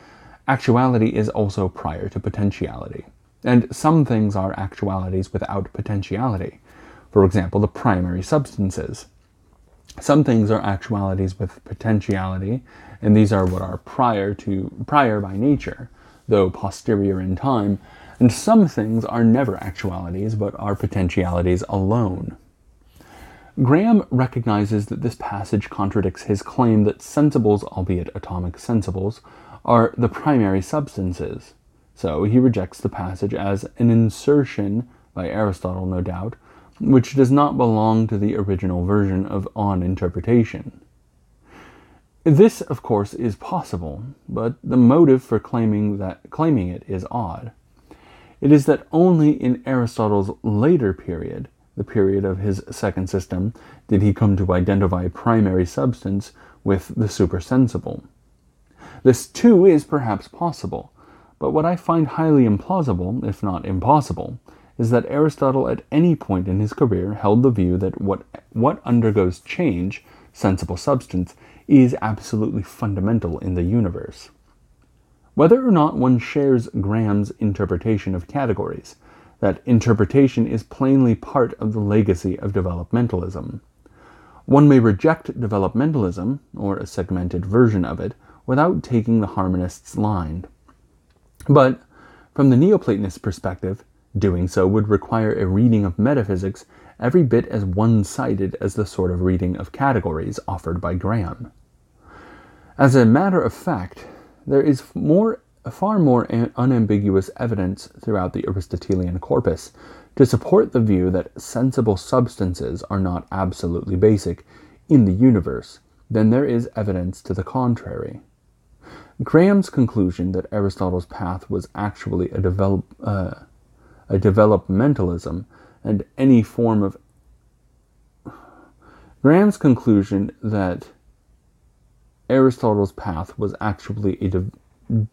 actuality is also prior to potentiality. And some things are actualities without potentiality. For example, the primary substances. Some things are actualities with potentiality, and these are what are prior to prior by nature, though posterior in time, and some things are never actualities but are potentialities alone. Graham recognizes that this passage contradicts his claim that sensibles, albeit atomic sensibles, are the primary substances. So he rejects the passage as an insertion, by Aristotle no doubt, which does not belong to the original version of on interpretation. This, of course, is possible, but the motive for claiming that claiming it is odd. It is that only in Aristotle's later period, the period of his second system, did he come to identify primary substance with the supersensible. This too is perhaps possible, but what I find highly implausible, if not impossible, is that Aristotle at any point in his career held the view that what, what undergoes change, sensible substance, is absolutely fundamental in the universe. Whether or not one shares Graham's interpretation of categories, that interpretation is plainly part of the legacy of developmentalism. One may reject developmentalism, or a segmented version of it, without taking the harmonist's line. But, from the Neoplatonist perspective, doing so would require a reading of metaphysics every bit as one sided as the sort of reading of categories offered by Graham. As a matter of fact, there is more, far more unambiguous evidence throughout the Aristotelian corpus to support the view that sensible substances are not absolutely basic in the universe than there is evidence to the contrary. Graham's conclusion that Aristotle's path was actually a, develop, uh, a developmentalism and any form of Graham's conclusion that Aristotle's path was actually a de-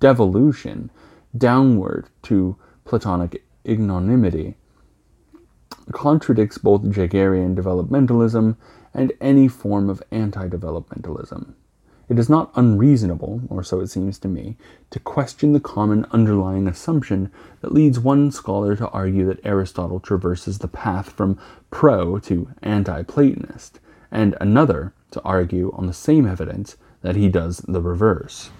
devolution downward to Platonic ignominy, contradicts both Jaegerian developmentalism and any form of anti developmentalism. It is not unreasonable, or so it seems to me, to question the common underlying assumption that leads one scholar to argue that Aristotle traverses the path from pro to anti Platonist, and another to argue on the same evidence that he does the reverse.